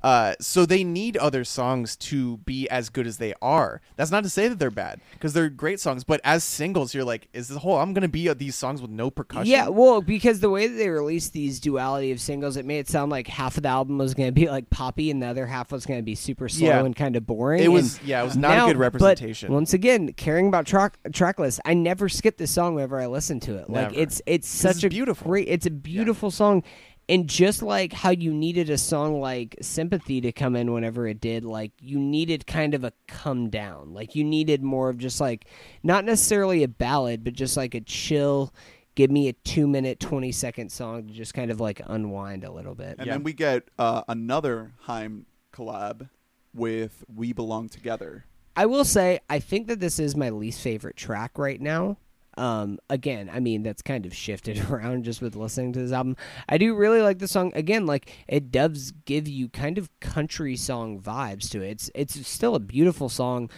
Uh, so they need other songs to be as good as they are. That's not to say that they're bad because they're great songs. But as singles, you're like, is the whole I'm going to be uh, these songs with no percussion? Yeah, well, because the way that they released these duality of singles, it made it sound like half of the album was going to be like poppy, and the other half was going to be super slow Yeah. and kind of boring. It was- and yeah, it was not a good representation. Once again, caring about track track list, I never skip this song whenever I listen to it. Like Never. it's it's 'Cause such it's a beautiful. great. It's a beautiful song. And just like how you needed a song like Sympathy to come in whenever it did, like you needed kind of a come down. Like you needed more of just like not necessarily a ballad, but just like a chill, give me a two minute, 20 second song to just kind of like unwind a little bit. and yeah. then we get uh, another Haim collab with "We Belong Together." I will say, I think that this is my least favorite track right now. Um, again, I mean that's kind of shifted around just with listening to this album. I do really like the song. Again, like it does give you kind of country song vibes to it. It's it's still a beautiful song.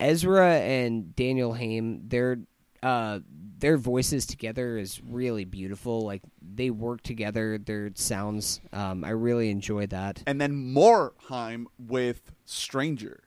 Ezra and Daniel Haim, their uh, their voices together is really beautiful. Like they work together. Their sounds, um, I really enjoy that. And then more Haim with "Stranger."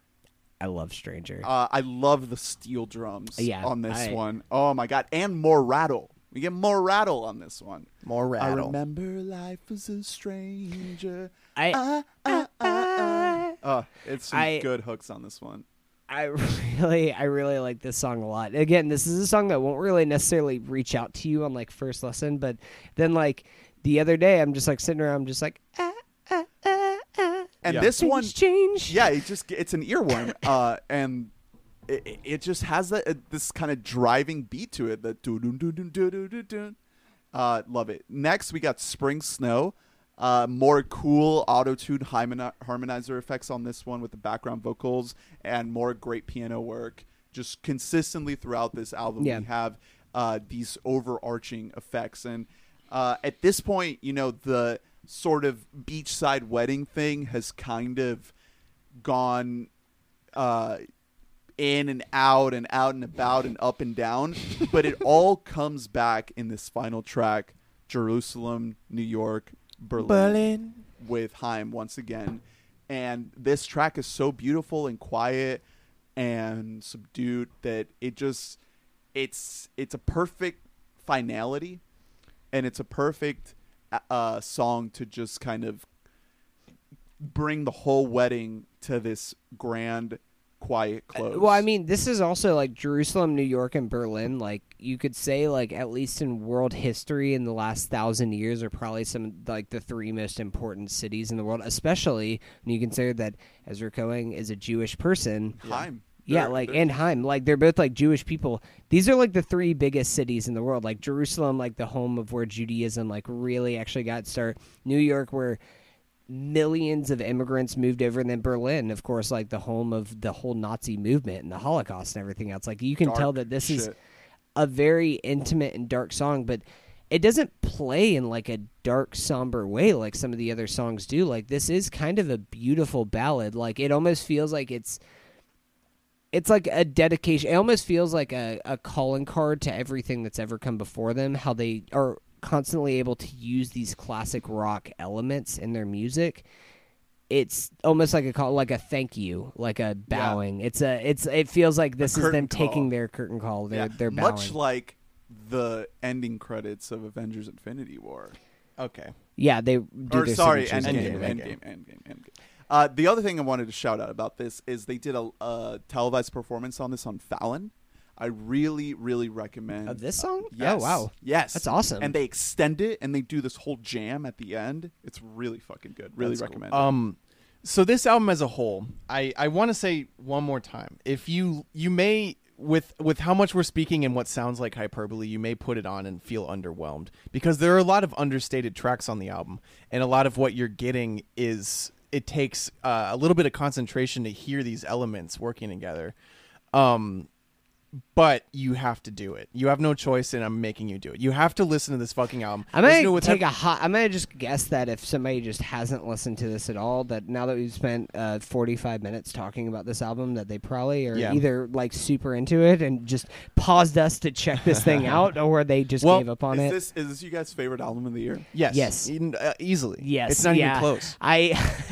I love Stranger. Uh, I love the steel drums Yeah, on this I- one. Oh my god! And more rattle. We get more rattle on this one. More rattle. I remember life as a stranger. I Ah, ah, ah. Oh, it's some I- good hooks on this one. I really, I really like this song a lot. Again, this is a song that won't really necessarily reach out to you on like first listen, but then like the other day, I'm just like sitting around, I'm just like, ah, ah. And Yeah. this Things one, change. yeah, it just it's an earworm, uh, and it, it- it just has that uh, this kind of driving beat to it. That doo doo doo doo doo doo doo doo. Uh, love it. Next, we got Spring Snow. Uh, more cool auto-tuned harmoni- harmonizer effects on this one with the background vocals and more great piano work. just consistently throughout this album Yeah. we have uh, these overarching effects and uh, at this point you know the sort of beachside wedding thing has kind of gone uh, in and out and out and about and up and down but it all comes back in this final track jerusalem new york berlin, Berlin. with Haim once again. And this track is so beautiful and quiet and subdued that it just it's it's a perfect finality and it's a perfect uh, song to just kind of bring the whole wedding to this grand quiet close. Uh, Well, I mean, this is also like Jerusalem, New York, and Berlin. Like you could say, like at least in world history, in the last thousand years, are probably some like the three most important cities in the world. Especially when you consider that Ezra Cohen is a Jewish person. Haim. Yeah, like and like they're both like Jewish people. These are like the three biggest cities in the world. Like Jerusalem, like the home of where Judaism like really actually got start. New York, where millions of immigrants moved over, and then Berlin, of course, like the home of the whole Nazi movement and the Holocaust and everything else. Like you can tell that this is a very intimate and dark song, but it doesn't play in like a dark, somber way like some of the other songs do. Like this is kind of a beautiful ballad. Like it almost feels like it's it's like a dedication. It almost feels like a, a calling card to everything that's ever come before them. How they are constantly able to use these classic rock elements in their music. It's almost like a call, like a thank you, like a bowing. It's a, it's, it feels like this is them taking their curtain call. They're, Yeah, they're bowing. much like the ending credits of Avengers Infinity War. Okay. yeah, they do or sorry, signatures Endgame, to Endgame, it. Endgame, Endgame, Endgame. Uh, the other thing I wanted to shout out about this is they did a, a televised performance on this on Fallon. I really, really recommend Of this song? Yes. Oh wow, Yes, That's awesome. And they extend it and they do this whole jam at the end. It's really fucking good. Really That's cool. recommend. it. Um, so this album as a whole, I I want to say one more time. If you you may with with how much we're speaking and what sounds like hyperbole, you may put it on and feel underwhelmed because there are a lot of understated tracks on the album, and a lot of what you're getting is it takes uh, a little bit of concentration to hear these elements working together. Um, but you have to do it. You have no choice, and I'm making you do it. You have to listen to this fucking album. I'm Listen gonna take hap- a hot. I'm gonna just guess that if somebody just hasn't listened to this at all, that now that we've spent uh, 45 minutes talking about this album, that they probably are Yeah. either like super into it and just paused us to check this thing out, or they just Well, gave up on is it. this is this you guys' favorite album of the year? Yes. Yes. In- uh, easily. yes, It's not yeah. even close. I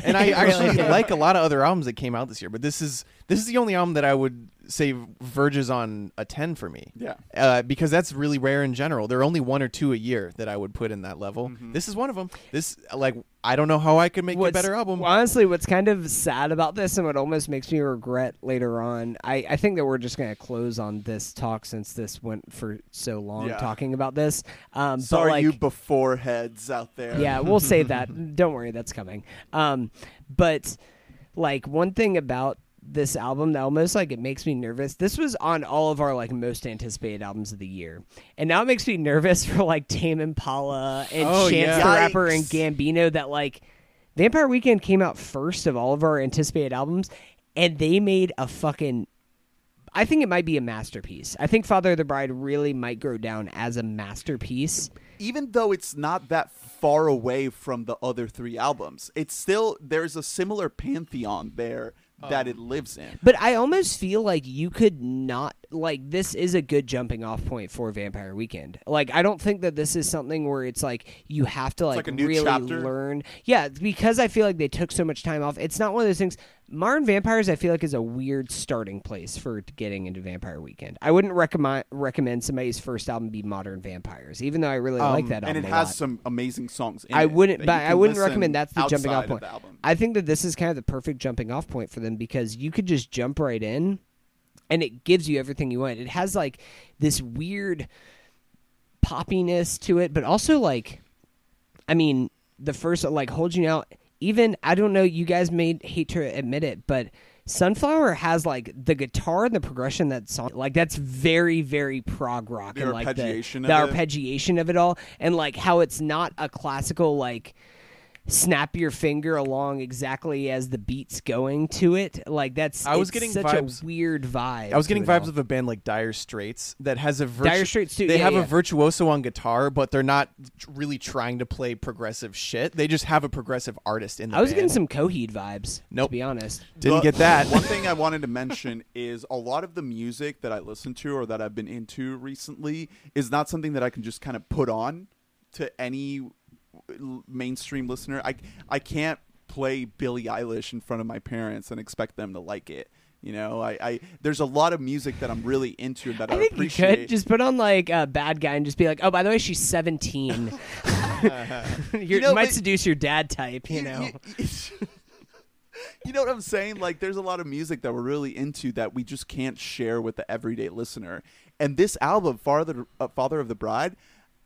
And I it really actually like a lot of other albums that came out this year, but this is this is the only album that I would say verges on a 10 for me. Yeah. Uh, because that's really rare in general. There are only one or two a year that I would put in that level. Mm-hmm. This is one of them. This like I don't know how I could make a better album. Honestly, what's kind of sad about this and what almost makes me regret later on, I, I think that we're just going to close on this talk since this went for so long Yeah. talking about this. Um, Sorry, but like, you before heads out there. yeah, we'll save that. Don't worry, that's coming. Um, but like one thing about this album that almost like it makes me nervous. This was on all of our like most anticipated albums of the year, and now it makes me nervous for like Tame Impala and Oh, Chance yeah. the Rapper and Gambino. That like Vampire Weekend came out first of all of our anticipated albums, and they made a fucking. I think it might be a masterpiece. I think Father of the Bride really might go down as a masterpiece. even though it's not that far away from the other three albums, it's still there's a similar pantheon there that it lives in. But I almost feel like you could not like this is a good jumping off point for Vampire Weekend. Like I don't think that this is something where it's like you have to like, like really chapter? learn. Yeah, because I feel like they took so much time off. It's not one of those things. Modern Vampires, I feel like, is a weird starting place for getting into Vampire Weekend. I wouldn't recommend recommend somebody's first album be Modern Vampires, even though I really like um, that and album. it a has lot. some amazing songs. In I it wouldn't, but I wouldn't recommend that's the jumping off point. of the album. I think that this is kind of the perfect jumping off point for them because you could just jump right in, and it gives you everything you want. It has like this weird poppiness to it, but also like, I mean, the first like holding out. Even I don't know, you guys may hate to admit it, but Sunflower has like the guitar and the progression that song like that's very very prog rock The and like the, the arpeggiation of it all and like how it's not a classical like snap your finger along exactly as the beat's going to it. Like that's I was getting such vibes- a weird vibe. I was getting vibes all. of a band like Dire Straits that has a virtu- Dire Straits too, They yeah, have yeah. a virtuoso on guitar, but they're not really trying to play progressive shit. They just have a progressive artist in the I was band. getting some Coheed vibes. Nope. To be honest. Didn't But get that. One thing I wanted to mention is a lot of the music that I listen to or that I've been into recently is not something that I can just kind of put on to any l- mainstream listener. I I can't play Billie Eilish in front of my parents and expect them to like it. You know, I, I there's a lot of music that I'm really into that I, I think you appreciate. could just put on like a bad guy and just be like, oh, by the way, she's 17. you know, might but- seduce your dad type, you know. you, you know what I'm saying? Like, there's a lot of music that we're really into that we just can't share with the everyday listener. And this album, Father, uh, Father of the Bride,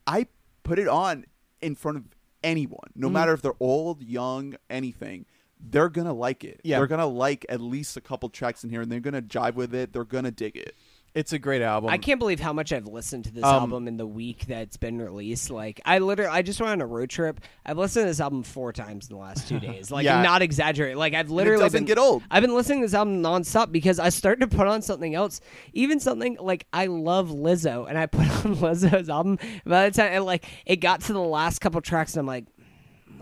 I put it on in front of anyone, no Mm-hmm. matter if they're old, young, anything. They're gonna like it. Yeah. They're gonna like at least a couple tracks in here, and they're gonna jive with it. They're gonna dig it. It's a great album. I can't believe how much I've listened to this Um, album in the week that it's been released. Like, I literally, I just went on a road trip. I've listened to this album four times in the last two days. Like, Yeah. I'm not exaggerating. Like, I've literally doesn't been, get old. I've been listening to this album nonstop because I started to put on something else. Even something like I love Lizzo, and I put on Lizzo's album. By the time, and like, it got to the last couple tracks, and I'm like.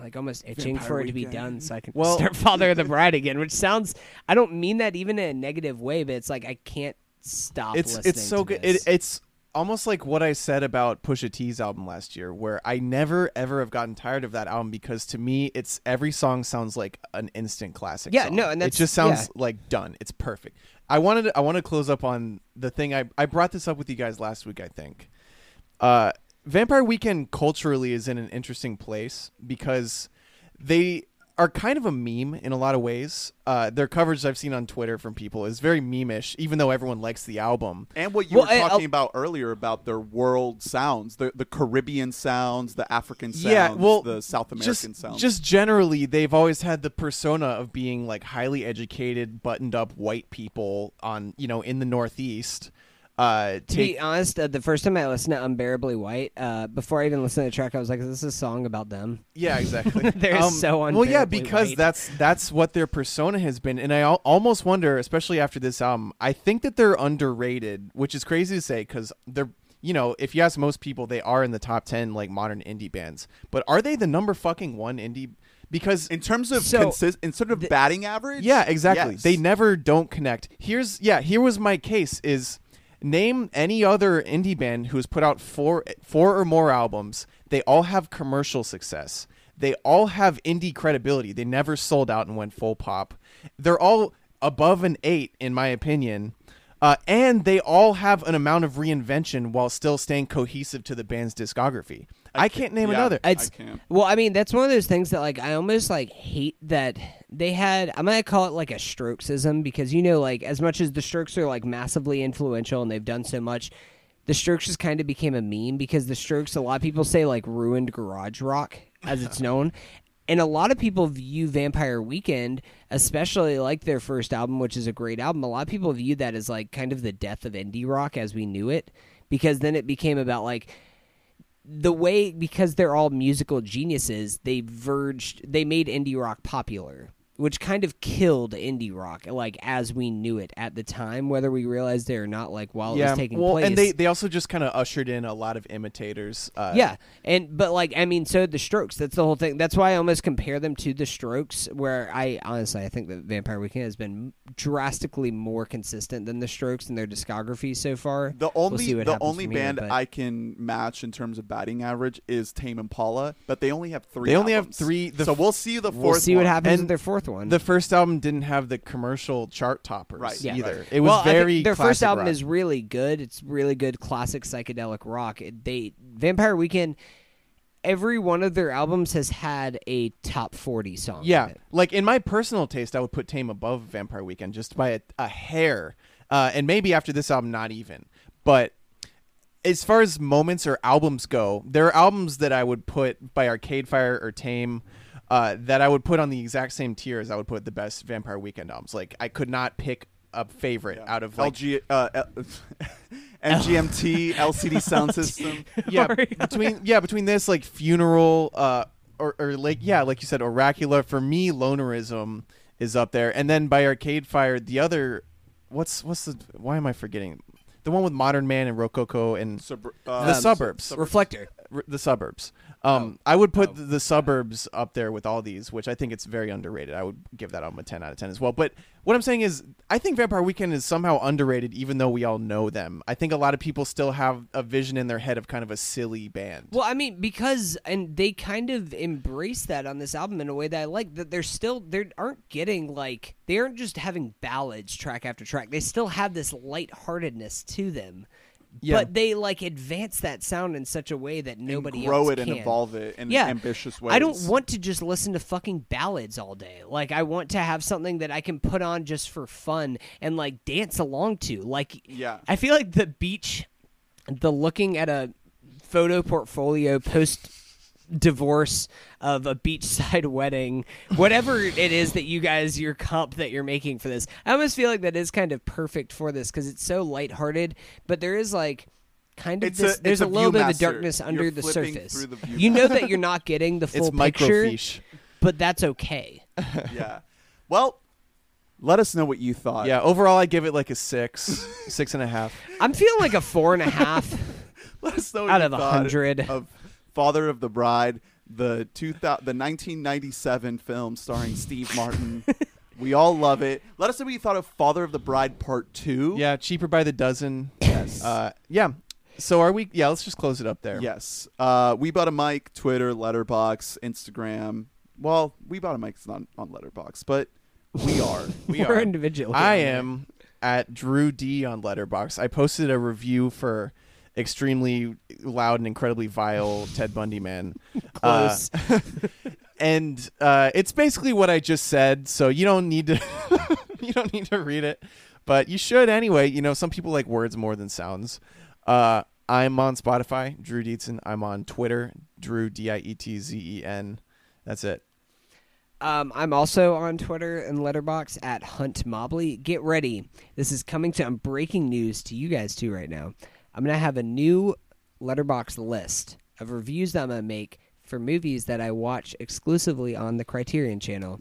Like almost itching Vampire for it to be done, so I can Well- start Father of the Bride again. Which sounds, I don't mean that even in a negative way, but it's like I can't stop. it's listening it's so good. It, it's almost like what I said about Pusha T's album last year, where I never ever have gotten tired of that album because to me, it's every song sounds like an instant classic. Yeah, song. no, and it just sounds yeah. like done. It's perfect. I wanted to, I want to close up on the thing I I brought this up with you guys last week. I think. Uh, Vampire Weekend culturally is in an interesting place because they are kind of a meme in a lot of ways. Uh, their coverage I've seen on Twitter from people is very meme-ish, even though everyone likes the album. And what you Well, were I- I'll- talking about earlier about their world sounds, the the Caribbean sounds, the African sounds, yeah, well, the South American just, sounds. Just generally, they've always had the persona of being like highly educated, buttoned-up white people on you know in the Northeast. Uh, To be honest, uh, the first time I listened to "Unbearably White," uh, before I even listened to the track, I was like, "Is this a song about them?" Yeah, exactly. They're so Well, yeah, because white. that's that's what their persona has been, and I al- almost wonder, especially after this album, I think that they're underrated, which is crazy to say because they're. You know, if you ask most people, they are in the top ten like modern indie bands. But are they the number fucking one indie? Because in terms of So, consist, in sort of the- batting average. yeah, exactly. yes. They never don't connect. Here's yeah, here was my case is name any other indie band who's put out four four or more albums. They all have commercial success. They all have indie credibility. They never sold out and went full pop. They're all above an 8 in my opinion. Uh, and they all have an amount of reinvention while still staying cohesive to the band's discography. I, can't name yeah. another. It's can't. well, I mean, that's one of those things that like I almost like hate that they had. I'm gonna call it like a Strokesism because you know, like as much as the Strokes are like massively influential and they've done so much, the Strokes just kind of became a meme because the Strokes. A lot of people say like ruined garage rock as it's known. And a lot of people view Vampire Weekend, especially like their first album, which is a great album. A lot of people view that as like kind of the death of indie rock as we knew it, because then it became about like the way because they're all musical geniuses, they verged they made indie rock popular, which kind of killed indie rock like as we knew it at the time, whether we realized it or not. Like while it was taking well, place, and they they also just kind of ushered in a lot of imitators. Uh, yeah, and but like I mean, so the Strokes. That's the whole thing. That's why I almost compare them to the Strokes. Where I honestly I think that Vampire Weekend has been drastically more consistent than the Strokes in their discography so far. The We'll only see what the only from here, band I can match in terms of batting average is Tame Impala, but they only have three. They only have three- the so we'll see the 4th we'll see what one. happens And with their fourth one. The first album didn't have the commercial chart toppers Right. Yeah. either. Right. It was well, very their first album rock. is really good. It's really good classic psychedelic rock. It- They Vampire Weekend. Every one of their albums has had a top forty song. in yeah. it. Like in my personal taste, I would put Tame above Vampire Weekend just by a, a hair, uh, and maybe after this album, not even. But as far as moments or albums go, there are albums that I would put by Arcade Fire or Tame. Uh, that I would put on the exact same tier as I would put the best Vampire Weekend albums. Like I could not pick a favorite out of like LG, uh, L- MGMT LCD sound system. yeah between yeah between this like funeral uh or, or like yeah, like you said, oracular. For me, lonerism is up there, and then by Arcade Fire, the other, what's what's the? Why am I forgetting? The one with Modern Man and Rococo and Sub- the uh, suburbs. Reflector. The suburbs. Um, I would put Oh. the, the suburbs up there with all these, which I think it's very underrated. I would give that album a ten out of ten as well. But what I'm saying is, I think Vampire Weekend is somehow underrated, even though we all know them. I think a lot of people still have a vision in their head of kind of a silly band. Well, I mean, because and they kind of embrace that on this album in a way that I like. That they're still they aren't getting like they aren't just having ballads track after track. They still have this lightheartedness to them. Yeah. But they like advance that sound in such a way that nobody grow else it and evolve it in yeah. ambitious ways. I don't want to just listen to fucking ballads all day. Like I want to have something that I can put on just for fun and like dance along to. Like Yeah. I feel like the beach the looking at a photo portfolio post divorce of a beachside wedding, whatever it is that you guys your comp that you're making for this. I almost feel like that is kind of perfect for this because it's so lighthearted, but there is like kind of It's a- there's a, a little bit of the darkness under You're the surface. the You know that you're not getting the full it's picture, microfiche. but that's okay. yeah. Well, let us know what you thought. Yeah, overall, I give it like a six, six and a half. I'm feeling like a four and a half. Let us know what Out you of a hundred. of Father of the Bride, the 2000, the 1997 film starring Steve Martin. we all love it. Let us know what you thought of Father of the Bride Part Two. Yeah, cheaper by the dozen. Yes. Uh, yeah. So are we? Yeah, let's just close it up there. Yes. Uh, we bought a mic. Twitter, Letterboxd, Instagram. Well, we bought a mic. It's not on Letterboxd, but we are. we We're are. individual. I am at Drew D on Letterboxd. I posted a review for extremely loud and incredibly vile Ted Bundy man. Uh, and uh, it's basically what I just said. So you don't need to you don't need to read it, but you should anyway. You know, some people like words more than sounds. Uh, I'm on Spotify, Drew Dietzen. I'm on Twitter, Drew D I E T Z E N. That's it. Um, I'm also on Twitter and Letterboxd at Hunt Mobley. Get ready. This is coming to I'm breaking news to you guys too right now. I'm gonna have a new Letterboxd list of reviews that I'm gonna make for movies that I watch exclusively on the Criterion channel.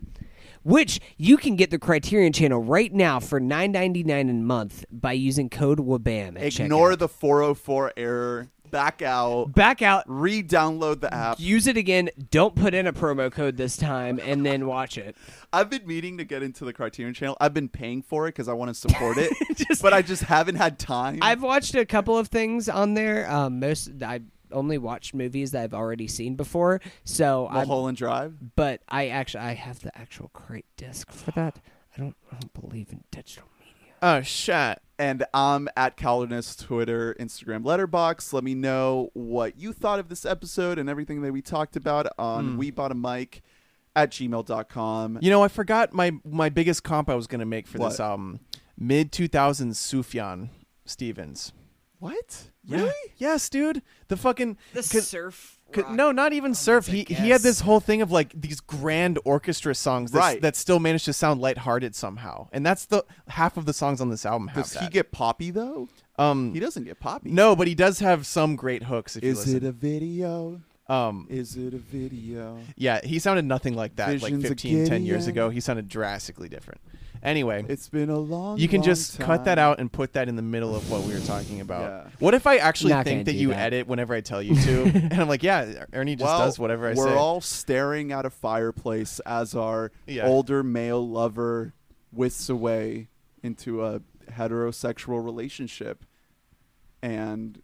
Which you can get the Criterion channel right now for $9.99 a month by using code WABAM Ignore checkout. the 404 error. Back out. back out Re-download the app. use it again don't put in a promo code this time and then watch it I've been meaning to get into the Criterion Channel. I've been paying for it because I want to support it, but I just haven't had time. I've watched a couple of things on there. Um, most I only watched movies that I've already seen before. So I, Mulholland Drive. but I actually I have the actual crate disc for that. I don't I don't believe in digital media. Oh shit. And I'm at Calderness, Twitter, Instagram, Letterboxd. Let me know what you thought of this episode and everything that we talked about on hmm. We Bought a Mic at gmail.com. You know, I forgot my my biggest comp I was gonna make for this album. Mid two thousands Sufjan Stevens. What? Yeah. Really? Yes, dude. The fucking The 'cause- surf. Rock no, not even surf. He he had this whole thing of like these grand orchestra songs that, Right. that still managed to sound lighthearted somehow. And that's the half of the songs on this album have Does that. he get poppy though? um He doesn't get poppy. no, but he does have some great hooks if you Is listen. it a video? Um Is it a video? yeah, he sounded nothing like that Visions like of 15 10 years ago. He sounded drastically different. Anyway, It's been a long. you can long just cut that out and put that in the middle of what we were talking about. Yeah. What if I actually Not think that you that. edit whenever I tell you to? and I'm like, yeah, Ernie just well, does whatever I say. we're all staring at a fireplace as our Yeah. older male lover whisks away into a heterosexual relationship, and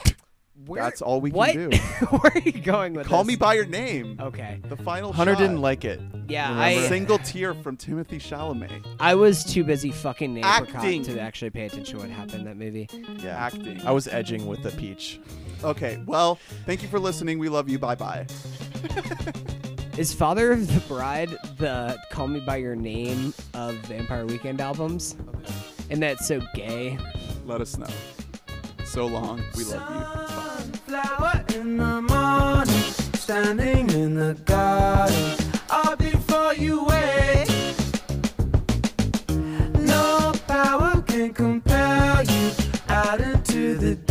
Where- that's all we can what? do. Where are you going with Call this? me by your name. Okay. The final. Hunter shot. didn't like it. Yeah, Remember? I Single tear from Timothée Chalamet. I was too busy fucking apricot Acting. to actually pay attention to what happened in that movie. Yeah. Acting. I was edging with the peach. Okay. Well, thank you for listening. We love you. Bye bye. Is Father of the Bride the Call Me By Your Name of Vampire Weekend albums? And that's so gay. Let us know so long. We love you. Bye. In the morning, standing in the garden, all before you wait. No power can compel you out into the